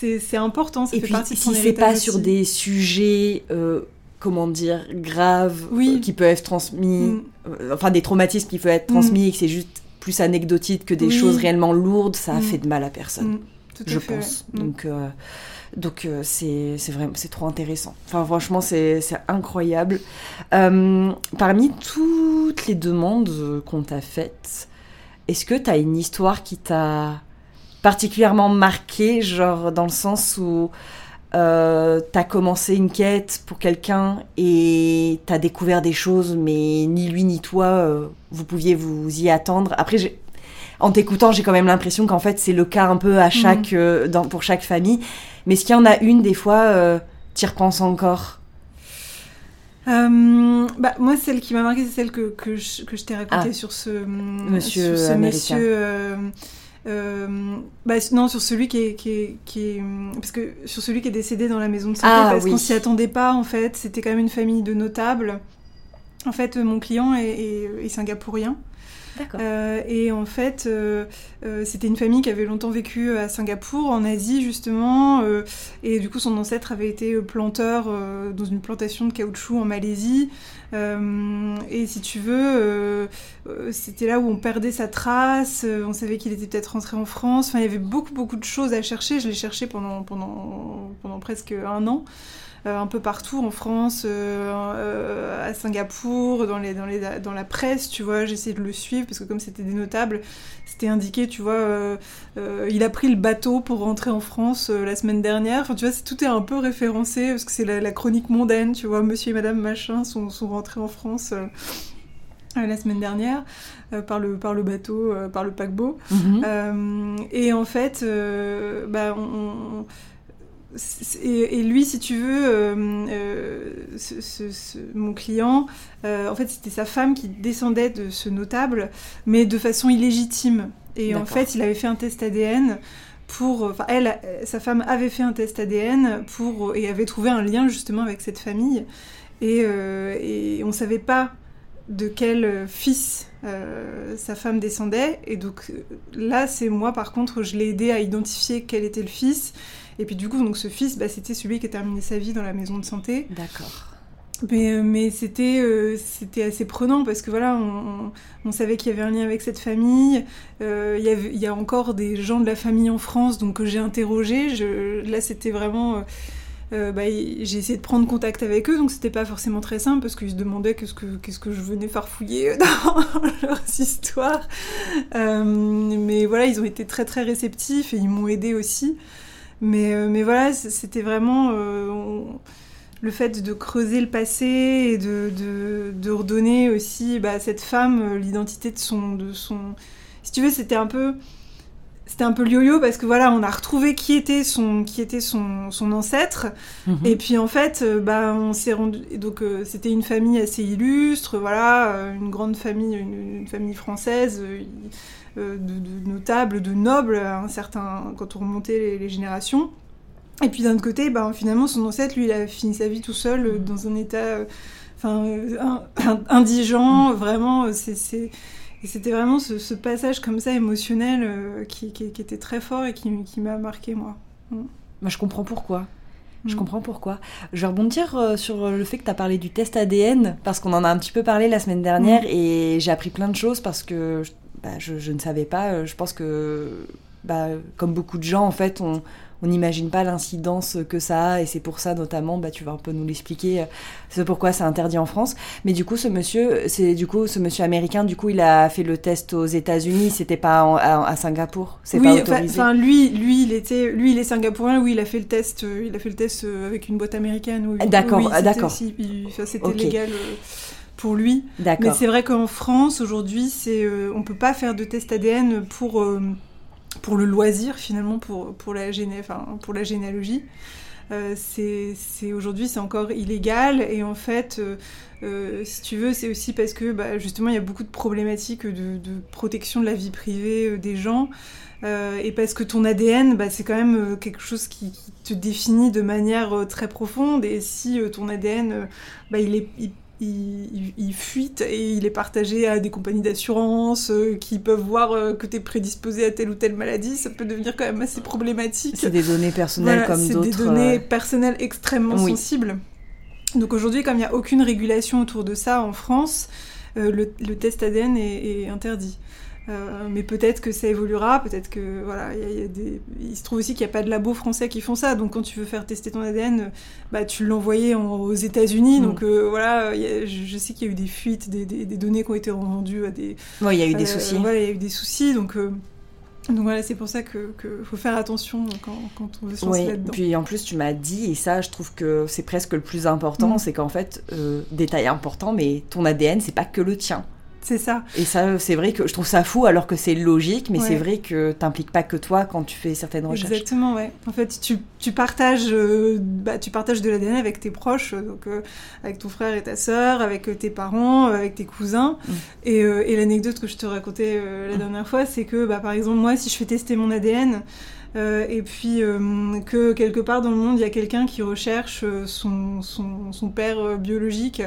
C'est important, ça et fait partie de ton si c'est pas sur des sujets. Euh, comment dire, graves, oui. qui peuvent être transmis, mm. Euh, enfin des traumatismes qui peuvent être transmis et que c'est juste plus anecdotique que des choses réellement lourdes, ça a mm. fait de mal à personne, mm. je pense. Donc, euh, donc euh, c'est vraiment c'est trop intéressant. Enfin franchement c'est incroyable. parmi toutes les demandes qu'on t'a faites, est-ce que tu as une histoire qui t'a particulièrement marqué, genre dans le sens où euh, t'as commencé une quête pour quelqu'un et t'as découvert des choses, mais ni lui ni toi, euh, vous pouviez vous y attendre. Après, en t'écoutant, j'ai quand même l'impression qu'en fait, c'est le cas un peu à chaque, mhm. euh, dans, pour chaque famille. Mais qu'il y en a une, des fois, euh, t'y repenses encore bah, moi, celle qui m'a marqué, c'est celle que, que je, que je t'ai racontée ah. sur ce monsieur, sur ce monsieur euh, bah, non, sur celui qui est, qui, qui Parce que sur celui qui est décédé dans la maison de santé, ah, parce qu'on s'y attendait pas, en fait. C'était quand même une famille de notables. En fait, mon client est, est, singapourien. Et en fait, c'était une famille qui avait longtemps vécu à Singapour, en Asie justement, et du coup son ancêtre avait été planteur dans une plantation de caoutchouc en Malaisie. et si tu veux, c'était là où on perdait sa trace, on savait qu'il était peut-être rentré en France. Enfin, il y avait beaucoup, beaucoup de choses à chercher. Je l'ai cherché pendant, pendant, pendant presque un an. Euh, un peu partout en France, euh, euh, à Singapour, dans, les, dans, les, dans la presse, tu vois, j'essayais de le suivre parce que comme c'était des notables, c'était indiqué, tu vois, il a pris le bateau pour rentrer en France la semaine dernière. Enfin, tu vois, tout est un peu référencé parce que c'est la, chronique mondaine, tu vois, monsieur et madame machin sont, sont rentrés en France la semaine dernière par, le, par le bateau, par le paquebot. Mhm. et en fait, bah, on, et, lui, si tu veux, euh, euh, mon client, euh, en fait, c'était sa femme qui descendait de ce notable, mais de façon illégitime. Et en fait, il avait fait un test ADN pour. Enfin, elle, sa femme avait fait un test ADN pour et avait trouvé un lien justement avec cette famille. Et, et on ne savait pas de quel fils sa femme descendait. Et donc là, c'est moi, par contre, je l'ai aidé à identifier quel était le fils. Et puis du coup, donc ce fils, bah, c'était celui qui a terminé sa vie dans la maison de santé. D'accord. Mais, euh, mais c'était euh, c'était assez prenant parce que voilà, on, on, savait qu'il y avait un lien avec cette famille. Euh, il y, avait, il y, a encore des gens de la famille en France, donc que j'ai interrogé. Je, là, c'était vraiment. bah, j'ai essayé de prendre contact avec eux, donc c'était pas forcément très simple parce qu'ils se demandaient qu'est-ce que, qu'est-ce que je venais farfouiller dans leurs histoires. mais voilà, ils ont été très très réceptifs et ils m'ont aidé aussi. Mais, euh, mais voilà, c'était vraiment euh, le fait de creuser le passé et de, redonner aussi bah, à cette femme euh, l'identité de son, de son... Si tu veux, c'était un peu... C'était un peu yo-yo parce que voilà, on a retrouvé qui était son, qui était son, son ancêtre. Mhm. Et puis en fait, bah, on s'est rendu. Donc c'était une famille assez illustre, voilà, une grande famille, une, famille française. Euh, de, notables, de nobles, un certain, quand on remontait les, générations. Et puis d'un autre côté, ben, finalement, son ancêtre, lui, il a fini sa vie tout seul, euh, dans un état euh, enfin, indigent, vraiment. c'est et c'était vraiment ce, passage comme ça émotionnel qui, qui, était très fort et qui, qui m'a marqué, moi. Mm. Moi, je comprends pourquoi. Je mm. comprends pourquoi. Je vais rebondir sur le fait que tu as parlé du test ADN, parce qu'on en a un petit peu parlé la semaine dernière, mm. et j'ai appris plein de choses parce que bah, je, ne savais pas. Euh, je pense que, bah, comme beaucoup de gens, en fait, on n'imagine pas l'incidence que ça a et c'est pour ça notamment bah tu vas un peu nous l'expliquer euh, c'est pourquoi c'est interdit en France. Mais du coup ce monsieur c'est du coup ce monsieur américain du coup il a fait le test aux États-Unis c'était pas à, Singapour c'est oui, enfin lui lui il était lui il est singapourien oui il a fait le test euh, il a fait le test avec une boîte américaine d'accord d'accord. c'était légal pour lui. Mais c'est vrai qu'en France, aujourd'hui, c'est, euh, on peut pas faire de test ADN pour, euh, pour le loisir, finalement, pour, pour, la, géné pour la généalogie. Euh, aujourd'hui, c'est encore illégal. Et en fait, si tu veux, c'est aussi parce que bah, justement, il y a beaucoup de problématiques de, protection de la vie privée des gens. et parce que ton ADN, bah, c'est quand même quelque chose qui, te définit de manière très profonde. Et si ton ADN, bah, il est il, fuite et il est partagé à des compagnies d'assurance euh, qui peuvent voir euh, que tu es prédisposé à telle ou telle maladie, ça peut devenir quand même assez problématique. C'est des données personnelles comme d'autres. C'est des données euh, personnelles extrêmement sensibles. Donc aujourd'hui, comme il n'y a aucune régulation autour de ça en France, le, test ADN est interdit. Euh, mais peut-être que ça évoluera, peut-être que voilà, il se trouve aussi qu'il n'y a pas de labo français qui font ça. Donc quand tu veux faire tester ton ADN, bah tu l'envoyais aux États-Unis. Mm. Donc euh, voilà, je, sais qu'il y a eu des fuites, des, données qui ont été rendues à des. Oui, il y a eu des euh, soucis. Voilà, il y a eu des soucis. Donc donc voilà, c'est pour ça qu'il que faut faire attention quand, quand on veut se lancer oui, là-dedans. Puis en plus, tu m'as dit, et ça, je trouve que c'est presque le plus important, mm. c'est qu'en fait, détail important, mais ton ADN, c'est pas que le tien. C'est ça. Et ça, c'est vrai que je trouve ça fou alors que c'est logique, mais c'est vrai que t'impliques pas que toi quand tu fais certaines recherches. Exactement, ouais. En fait, tu, tu partages, euh, bah, tu partages de l'ADN avec tes proches, donc euh, avec ton frère et ta sœur, avec euh, tes parents, avec tes cousins. Mm. Et, et l'anecdote que je te racontais la mm. dernière fois, c'est que, bah, par exemple, moi, si je fais tester mon ADN, et puis que quelque part dans le monde, il y a quelqu'un qui recherche son, son, son père biologique,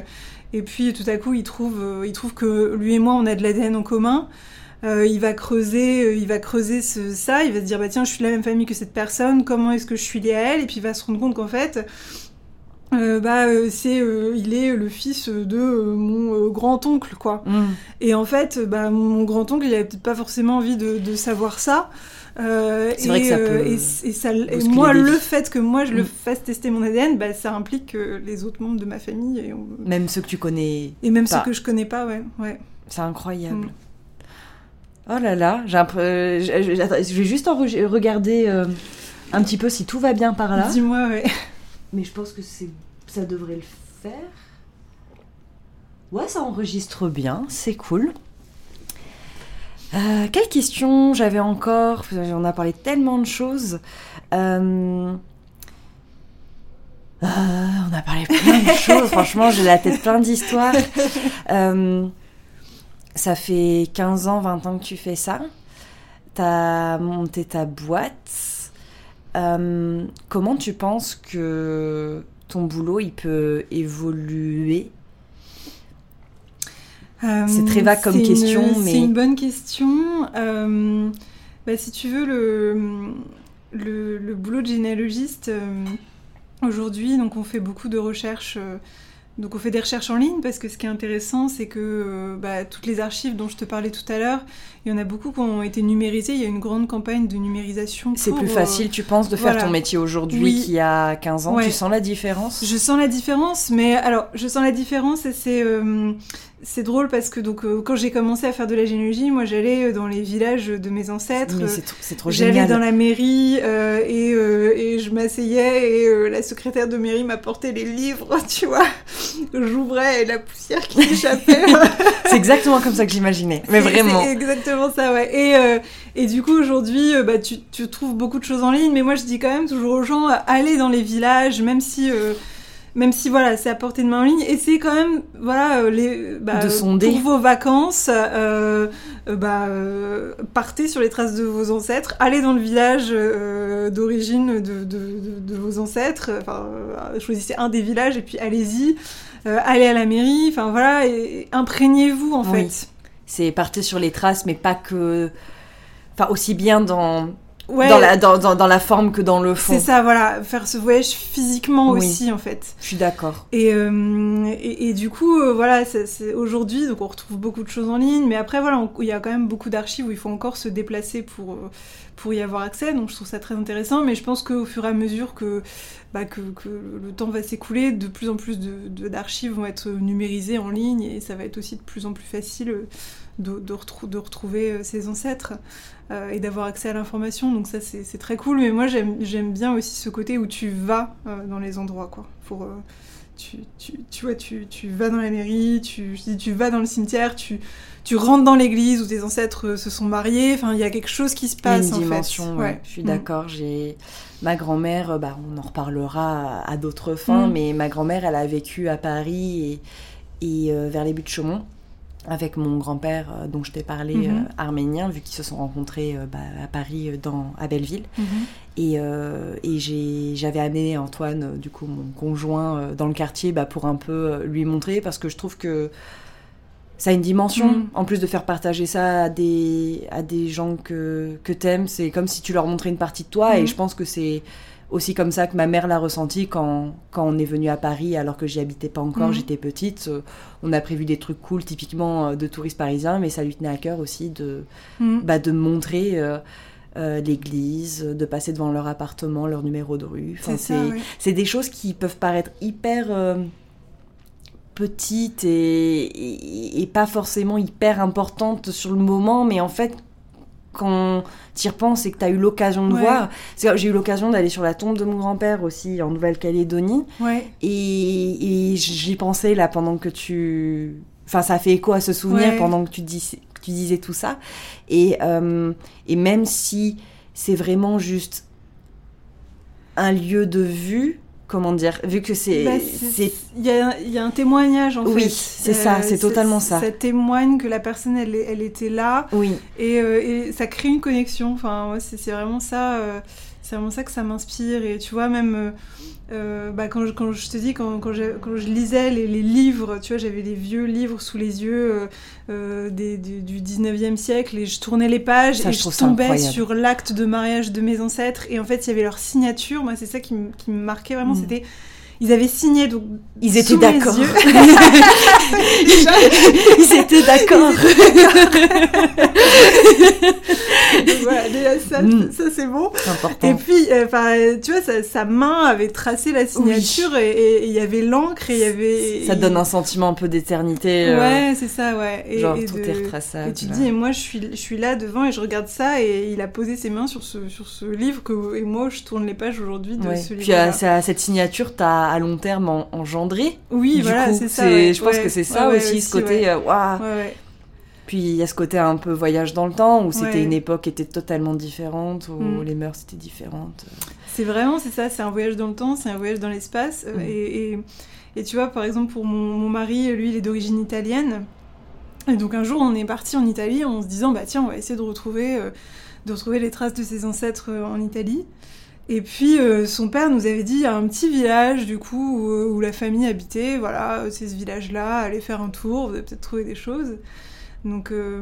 et puis tout à coup, il trouve, il trouve que lui et moi, on a de l'ADN en commun. il va creuser, il va creuser ce, ça, il va se dire bah tiens, je suis de la même famille que cette personne, comment est-ce que je suis lié à elle? Et puis il va se rendre compte qu'en fait, euh, bah euh, c'est euh, il est le fils de mon grand oncle quoi. Mm. et en fait bah mon grand oncle il avait peut-être pas forcément envie de, de savoir ça c'est vrai que ça peut et, ça, moi le fait que moi je le mm. fasse tester mon ADN bah ça implique que les autres membres de ma famille et même ceux que tu connais et même ceux que je connais pas ouais ouais c'est incroyable mm. oh là là j'ai je, je, vais juste en regarder un petit peu si tout va bien par là dis-moi ouais mais je pense que ça devrait le faire. Ouais, ça enregistre bien, c'est cool. Euh, quelle question j'avais encore On a parlé tellement de choses. Euh, euh, on a parlé plein de choses. Franchement, j'ai la tête plein d'histoires. ça fait 15 ans, 20 ans que tu fais ça. T'as monté ta boîte. Euh, comment tu penses que ton boulot il peut évoluer euh, C'est très vague comme question, mais c'est une bonne question. Euh, bah, si tu veux le, le, le boulot de généalogiste aujourd'hui, donc on fait beaucoup de recherches donc on fait des recherches en ligne parce que ce qui est intéressant, c'est que euh, bah, toutes les archives dont je te parlais tout à l'heure, il y en a beaucoup qui ont été numérisées. Il y a une grande campagne de numérisation. C'est plus facile, euh, tu penses, de faire ton métier aujourd'hui qu'il y a 15 ans? Tu sens la différence? Je sens la différence, mais alors je sens la différence et c'est euh, c'est drôle parce que donc quand j'ai commencé à faire de la généalogie, moi j'allais dans les villages de mes ancêtres. C'est trop génial. J'allais dans la mairie et, et, je m'asseyais et la secrétaire de mairie m'apportait les livres, tu vois j'ouvrais et la poussière qui échappait. c'est exactement comme ça que j'imaginais, mais vraiment. C'est exactement ça, ouais. Et, euh, et du coup, aujourd'hui, euh, bah, tu, tu, trouves beaucoup de choses en ligne, mais moi, je dis quand même toujours aux gens, allez dans les villages, même si... Euh, même si voilà, c'est à portée de main en ligne, essayez quand même, voilà, les, bah, de sonder. pour vos vacances, bah, partez sur les traces de vos ancêtres, allez dans le village d'origine de, de, de, vos ancêtres, enfin, choisissez un des villages et puis allez-y. Euh, allez à la mairie, enfin voilà, imprégnez-vous en fait. C'est partir sur les traces, mais pas que. Enfin, aussi bien dans. Dans, la, dans, dans, la forme que dans le fond. C'est ça, voilà, faire ce voyage physiquement aussi, en fait. Je suis d'accord. Et, euh, et, du coup, euh, voilà, c'est aujourd'hui, donc on retrouve beaucoup de choses en ligne, mais après, voilà, il y a quand même beaucoup d'archives où il faut encore se déplacer pour, pour y avoir accès, donc je trouve ça très intéressant, mais je pense qu'au fur et à mesure que, bah, que, le temps va s'écouler, de plus en plus d'archives de, vont être numérisées en ligne, et ça va être aussi de plus en plus facile de, de, retrouver euh, ses ancêtres euh, et d'avoir accès à l'information, donc ça c'est très cool, mais moi j'aime bien aussi ce côté où tu vas euh, dans les endroits, quoi, pour... Tu, tu, tu, vois, tu, tu, vas dans la mairie, tu, tu vas dans le cimetière, tu, tu rentres dans l'église où tes ancêtres se sont mariés. Enfin, il y a quelque chose qui se passe. Une dimension, ouais. Je suis mm. d'accord. J'ai ma grand-mère. Bah, on en reparlera à, d'autres fins, mm. mais ma grand-mère, elle a vécu à Paris et, et vers les buts de Chaumont avec mon grand-père dont je t'ai parlé, mm-hmm. arménien, vu qu'ils se sont rencontrés bah, à Paris, dans, à Belleville. Mm-hmm. Et, et j'avais amené Antoine, du coup mon conjoint, dans le quartier bah, pour un peu lui montrer, parce que je trouve que ça a une dimension. Mm. En plus de faire partager ça à des, à des gens que, que t'aimes, c'est comme si tu leur montrais une partie de toi. Et je pense que c'est aussi comme ça que ma mère l'a ressenti quand, quand on est venu à Paris, alors que j'y habitais pas encore, mm. j'étais petite. Euh, on a prévu des trucs cool, typiquement euh, de touristes parisiens, mais ça lui tenait à cœur aussi de, bah, de montrer. Euh, l'église, de passer devant leur appartement, leur numéro de rue. Enfin, c'est des choses qui peuvent paraître hyper petite et, et, pas forcément hyper importante sur le moment, mais en fait, quand tu y repenses et que tu as eu l'occasion de voir, j'ai eu l'occasion d'aller sur la tombe de mon grand-père aussi en Nouvelle-Calédonie, et, j'y pensais là pendant que tu... Enfin, ça fait écho à ce souvenir pendant que tu, dis, tu disais tout ça. Et, euh, et même si c'est vraiment juste un lieu de vue, comment dire, vu que c'est... Bah, Il y a, il y a un témoignage en Oui, fait. c'est ça, c'est totalement ça. Ça témoigne que la personne, elle, était là Oui, et, euh, et ça crée une connexion. Enfin, c'est vraiment ça. euh, c'est vraiment ça que ça m'inspire. Et tu vois, même euh, euh, bah, quand, je, quand je te dis, quand, quand, je, quand je lisais les, les livres, tu vois, j'avais les vieux livres sous les yeux euh, des, du, du 19e siècle et je tournais les pages Ça, et je tombais sur l'acte de mariage de mes ancêtres. Et en fait, il y avait leur signature. Moi, c'est ça qui, me- qui me marquait vraiment. Mm. C'était. Ils avaient signé donc ils étaient d'accord. ils étaient d'accord. Donc voilà, déjà ça, Mm. ça c'est bon. Et puis, euh, tu vois, sa, sa main avait tracé la signature et- et et il y avait l'encre et il y avait. Ça donne un sentiment un peu d'éternité. euh, Ouais, c'est ça, ouais. Et, genre et tout de- est retraçable. Et tu te dis, et moi je suis, je suis là devant et je regarde ça et il a posé ses mains sur ce, sur ce livre que, et moi je tourne les pages aujourd'hui de Ouais. ce Puis livre. euh, ça- cette signature t'a à long terme en- engendré? Oui, Du voilà, c'est ça. ouais, Je pense ouais, que c'est ça aussi, ce côté. euh, waouh. Puis il y a ce côté un peu voyage dans le temps où c'était une époque qui était totalement différente, où Mm. les mœurs étaient différentes. C'est vraiment, c'est ça, c'est un voyage dans le temps, c'est un voyage dans l'espace. euh, Mm. Et, et, et tu vois, par exemple, pour mon, mon mari, lui, il est d'origine italienne. Et donc un jour, on est parti en Italie en se disant, bah tiens, on va essayer de retrouver, euh, de retrouver les traces de ses ancêtres euh, en Italie. Et puis euh, son père nous avait dit, il y a un petit village, du coup, où, où la famille habitait, voilà, c'est ce village-là, allez faire un tour, vous allez peut-être trouver des choses. Donc, euh,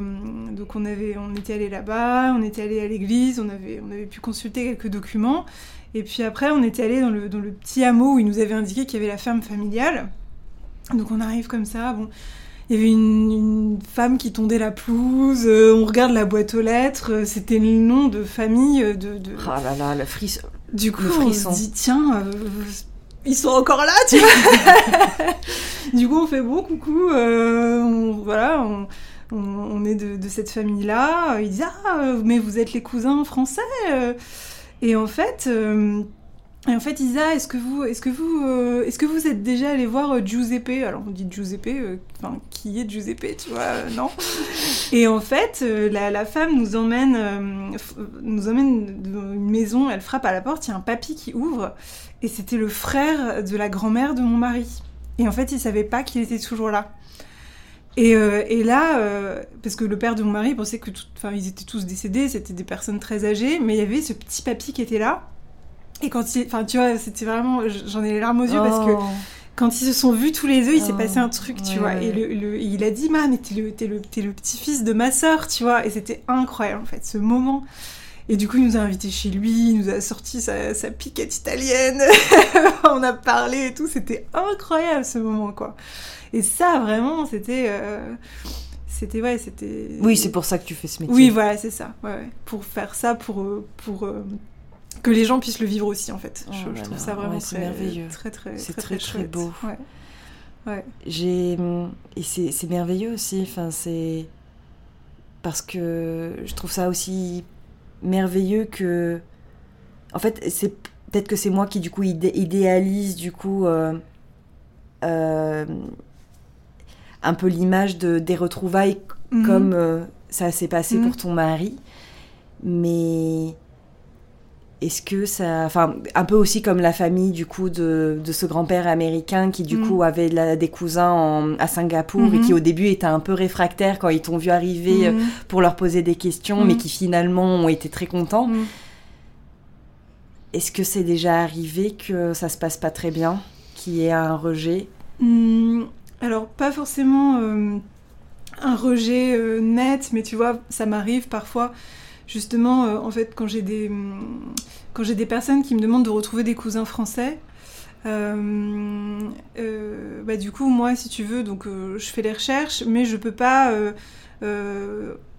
donc on, avait, on était allé là-bas, on était allé à l'église, on avait, on avait pu consulter quelques documents. Et puis après, on était allé dans le, dans le petit hameau où il nous avait indiqué qu'il y avait la ferme familiale. Donc on arrive comme ça, bon. Il y avait une, une femme qui tondait la pelouse, euh, on regarde la boîte aux lettres, euh, c'était le nom de famille de... de... Ah là là, le frisson. Du coup, le on se dit, tiens, euh, ils sont encore là, tu vois Du coup, on fait bon, coucou, euh, on- voilà, on, on- on est de, de cette famille-là. Il dit, ah, euh, mais vous êtes les cousins français euh. Et en fait... euh, et en fait, Isa, est-ce que vous, est-ce que vous, euh, est-ce que vous êtes déjà allé voir euh, Giuseppe? Alors on dit Giuseppe, euh, enfin qui est Giuseppe, tu vois euh, Non. Et en fait, euh, la, la femme nous emmène, euh, nous emmène dans une maison. Elle frappe à la porte. Il y a un papy qui ouvre, et c'était le frère de la grand-mère de mon mari. Et en fait, il savait pas qu'il était toujours là. Et, euh, et là, euh, parce que le père de mon mari pensait que, enfin, ils étaient tous décédés, c'était des personnes très âgées, mais il y avait ce petit papy qui était là. Et quand il, enfin, tu vois, c'était vraiment, j'en ai les larmes aux yeux parce que Oh. quand ils se sont vus tous les deux, il s'est Oh, passé un truc, tu ouais, vois. ouais. Et le, le- il a dit, man, mais t'es le, t'es le, t'es le petit-fils de ma sœur, tu vois. Et c'était incroyable, en fait, ce moment. Et du coup, il nous a invités chez lui, il nous a sorti sa, sa piquette italienne. On a parlé et tout. C'était incroyable, ce moment, quoi. Et ça, vraiment, c'était... euh, C'était, ouais, c'était... Oui, c'est pour ça que tu fais ce métier. Oui, voilà, c'est ça. Ouais, ouais. Pour faire ça, pour, euh, pour euh, que les gens puissent le vivre aussi, en fait. Oh je, je là trouve ça vraiment ouais, très, merveilleux. très, très, C'est très, très, très chouette. beau. Ouais. Ouais. J'ai et c'est c'est merveilleux aussi. Enfin, c'est parce que je trouve ça aussi merveilleux que, en fait, c'est peut-être que c'est moi qui du coup idé- idéalise du coup euh, euh, un peu l'image de des retrouvailles Mhm. comme euh, ça s'est passé Mhm. pour ton mari, mais est-ce que ça, enfin, un peu aussi comme la famille du coup de, de ce grand-père américain qui du Mhm. coup avait la- des cousins en- à Singapour et qui au début étaient un peu réfractaires quand ils t'ont vu arriver euh, Mhm. pour leur poser des questions, mais qui finalement ont été très contents. Est-ce que c'est déjà arrivé que ça se passe pas très bien, qu'il y ait un rejet? Alors, pas forcément euh, un rejet euh, net, mais tu vois, ça m'arrive parfois, justement, euh, en fait, quand j'ai des, quand j'ai des personnes qui me demandent de retrouver des cousins français. euh, euh, bah, du coup, moi, si tu veux, donc je fais les recherches, mais je peux pas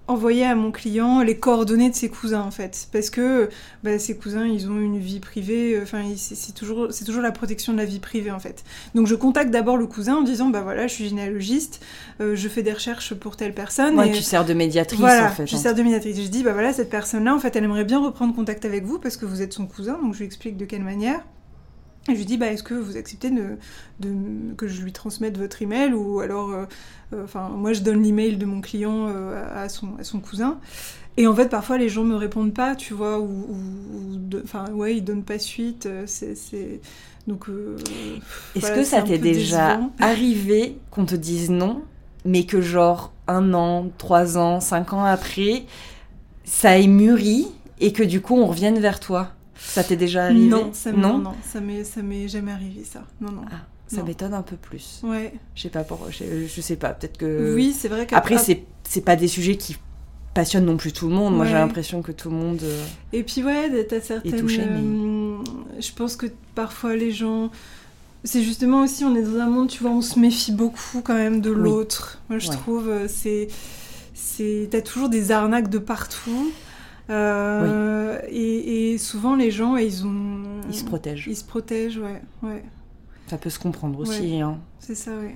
envoyer à mon client les coordonnées de ses cousins, en fait, parce que bah, ses cousins, ils ont une vie privée. euh, Enfin, c'est toujours, c'est toujours la protection de la vie privée, en fait. Donc je contacte d'abord le cousin en disant bah voilà je suis généalogiste, euh, je fais des recherches pour telle personne. Ouais, et tu sers de médiatrice voilà, en fait. je hein. sers de médiatrice. Je dis bah voilà cette personne là en fait elle aimerait bien reprendre contact avec vous parce que vous êtes son cousin donc je lui explique de quelle manière. Et je lui dis bah est-ce que vous acceptez de, de- que je lui transmette votre email ou alors euh, euh, enfin moi je donne l'email de mon client euh, à, son, à son cousin. Et en fait, parfois, les gens me répondent pas, tu vois, ou, enfin, ouais, ils donnent pas suite. C'est, c'est... donc. Est-ce voilà, que ça t'est déjà décevant. arrivé qu'on te dise non, mais que genre un an, trois ans, cinq ans après, ça ait mûri et que du coup on revienne vers toi? Ça t'est déjà arrivé Non, ça m'est, non, non, ça m'est, ça m'est jamais arrivé ça. Non, non. Ah, ça Non. m'étonne un peu plus. Ouais. Je sais pas pourquoi. Je, je sais pas. Peut-être que. Oui, c'est vrai Après, c'est c'est pas des sujets qui passionnent non plus tout le monde. Moi, j'ai l'impression que tout le monde. euh, Et puis ouais, t'as certaines. touché, mais- euh, je pense que parfois les gens. C'est justement aussi, on est dans un monde, tu vois, on se méfie beaucoup quand même de Oui. l'autre. Moi, je Ouais. trouve, euh, c'est. c'est T'as toujours des arnaques de partout. Euh, et, et souvent, les gens, ils ont. Ils se protègent. Ils se protègent, ouais. ouais. Ça peut se comprendre aussi. hein. C'est ça, ouais.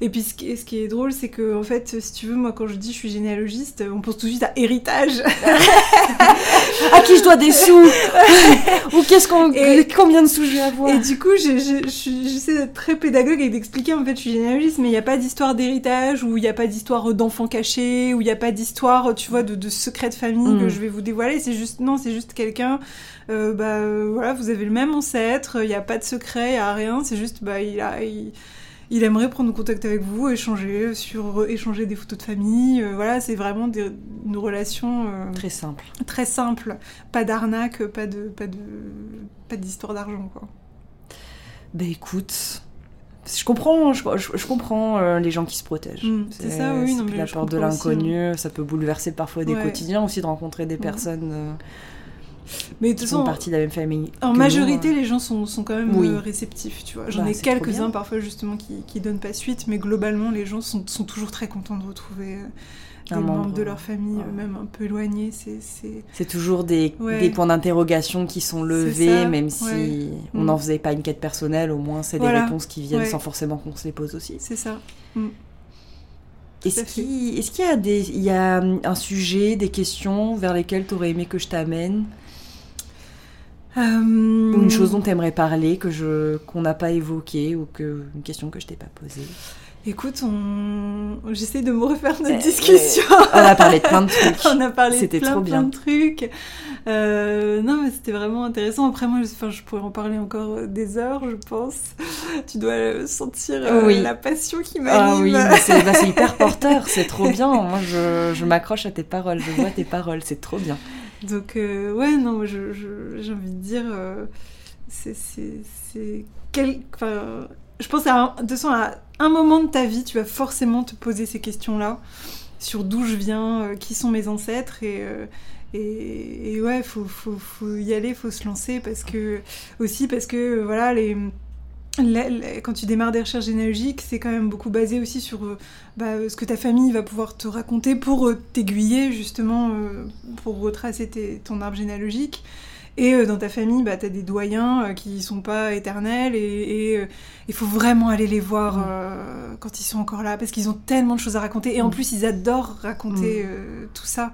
Et puis ce qui, est, ce qui est drôle, c'est que en fait, si tu veux, moi quand je dis je suis généalogiste, on pense tout de suite à héritage. À qui je dois des sous Ou qu'est-ce qu'on. Et- Combien de sous je vais avoir Et du coup, j'essaie d'être très pédagogue et d'expliquer en fait, je suis généalogiste, mais il n'y a pas d'histoire d'héritage, ou il n'y a pas d'histoire d'enfants cachés, ou il n'y a pas d'histoire, tu vois, de, de secret de famille Mm. que je vais vous dévoiler. C'est juste, non, c'est juste quelqu'un, euh, bah euh, voilà, vous avez le même ancêtre, il n'y a pas de secret, il n'y a rien, c'est juste, bah il a. Il, il aimerait prendre contact avec vous, échanger sur échanger des photos de famille. euh, voilà, c'est vraiment des, une relation euh, Très simple. très simple, pas d'arnaque, pas de pas de pas d'histoire d'argent quoi. Bah écoute, je comprends, je, je- je comprends euh, les gens qui se protègent. Mm, c'est ça, oui, non, mais la peur de l'inconnu, ça peut bouleverser parfois des Ouais. quotidiens aussi de rencontrer des Ouais. personnes Mais de toute façon, partie de la même famille. en majorité, nous, hein. les gens sont, sont quand même Oui. euh, réceptifs, tu vois. J'en Bah, ai quelques-uns parfois justement qui, qui donnent pas suite, mais globalement, les gens sont, sont toujours très contents de retrouver euh, des Un membres membre, de leur famille, ouais. même un peu éloignés. C'est, toujours des, Ouais. des points d'interrogation qui sont levés, même si on Mm. n'en faisait pas une quête personnelle, au moins c'est des réponses qui viennent sans forcément qu'on se les pose aussi. c'est ça. Est-ce qu'il est-ce qu'il y a, des, il y a hum, un sujet, des questions vers lesquelles tu aurais aimé que je t'amène? Ou une chose dont tu aimerais parler que je qu'on n'a pas évoquée ou que une question que je t'ai pas posée Écoute, on... j'essaie de me refaire notre Euh, discussion. On a parlé de plein de trucs. On a parlé de C'était plein, trop plein bien. de trucs. Euh, non, mais c'était vraiment intéressant. Après, moi, je, enfin, je pourrais en parler encore euh, des heures, je pense. Tu dois euh, sentir euh, Oui. la passion qui Ah m'anime. oui, mais c'est bah, c'est hyper porteur, c'est trop bien. Moi, je, je m'accroche à tes paroles, je vois tes paroles, c'est trop bien. Donc, euh, ouais, non, moi, je- j'ai envie de dire, euh, c'est. quel- je pense à un, un moment de ta vie, tu vas forcément te poser ces questions-là sur d'où je viens, euh, qui sont mes ancêtres et. et, et ouais, faut, faut, faut y aller, faut se lancer parce que aussi parce que voilà les quand tu démarres des recherches généalogiques, c'est quand même beaucoup basé aussi sur euh, bah, ce que ta famille va pouvoir te raconter pour euh, t'aiguiller justement euh, pour retracer ton arbre généalogique. Et euh, dans ta famille, bah, tu as des doyens euh, qui sont pas éternels et il faut vraiment aller les voir Mm. euh, quand ils sont encore là parce qu'ils ont tellement de choses à raconter et en Mm. plus ils adorent raconter Mm. euh, tout ça.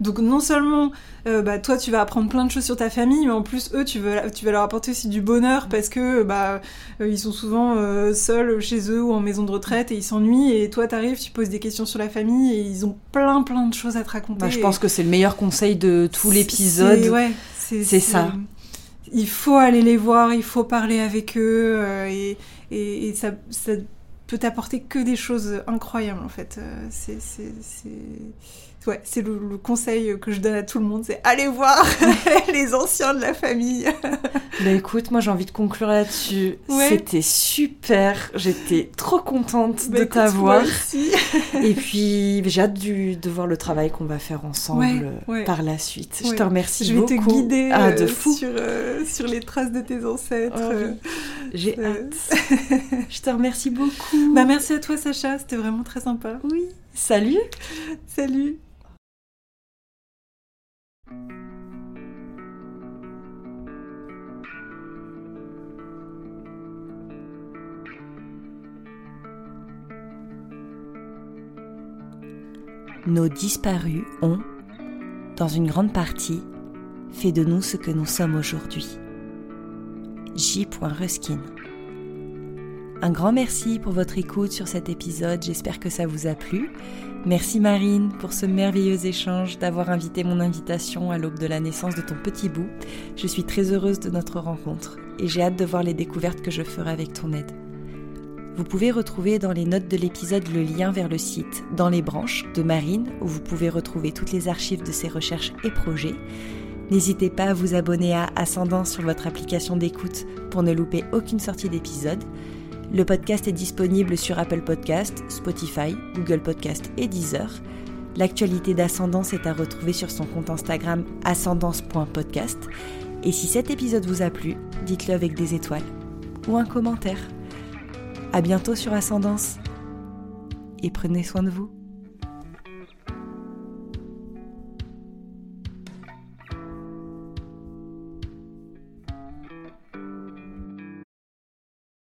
Donc non seulement euh, bah, toi tu vas apprendre plein de choses sur ta famille, mais en plus eux tu vas, tu vas leur apporter aussi du bonheur parce que bah, euh, ils sont souvent euh, seuls chez eux ou en maison de retraite et ils s'ennuient et toi t'arrives, tu poses des questions sur la famille et ils ont plein plein de choses à te raconter. Bah, je pense que c'est le meilleur conseil de tout l'épisode. ouais, c'est ça. Il faut aller les voir, il faut parler avec eux euh, et, et, et ça, ça peut t'apporter que des choses incroyables en fait. Euh, c'est- ouais, c'est le, le conseil que je donne à tout le monde, c'est aller voir les anciens de la famille. Bah écoute, moi j'ai envie de conclure là-dessus. Ouais. C'était super, j'étais trop contente Bah, de t'avoir. Et puis j'ai hâte du- de voir le travail qu'on va faire ensemble Ouais, euh, ouais. par la suite. Je te remercie Je vais beaucoup. te guider ah, euh, de fou. sur, euh, sur les traces de tes ancêtres. Oh, oui. euh. J'ai euh. hâte. Je te remercie beaucoup. Bah, merci à toi Sacha, c'était vraiment très sympa. oui. Salut. Salut. Nos disparus ont, dans une grande partie, fait de nous ce que nous sommes aujourd'hui. J. Ruskin. Un grand merci pour votre écoute sur cet épisode, j'espère que ça vous a plu. Merci Marine pour ce merveilleux échange, d'avoir invité mon invitation à l'aube de la naissance de ton petit bout. Je suis très heureuse de notre rencontre et j'ai hâte de voir les découvertes que je ferai avec ton aide. Vous pouvez retrouver dans les notes de l'épisode le lien vers le site Dans les branches de Marine où vous pouvez retrouver toutes les archives de ses recherches et projets. N'hésitez pas à vous abonner à Ascendance sur votre application d'écoute pour ne louper aucune sortie d'épisode. Le podcast est disponible sur Apple Podcast, Spotify, Google Podcast et Deezer. L'actualité d'Ascendance est à retrouver sur son compte Instagram ascendance.podcast. Et si cet épisode vous a plu, dites-le avec des étoiles ou un commentaire. À bientôt sur Ascendance et prenez soin de vous.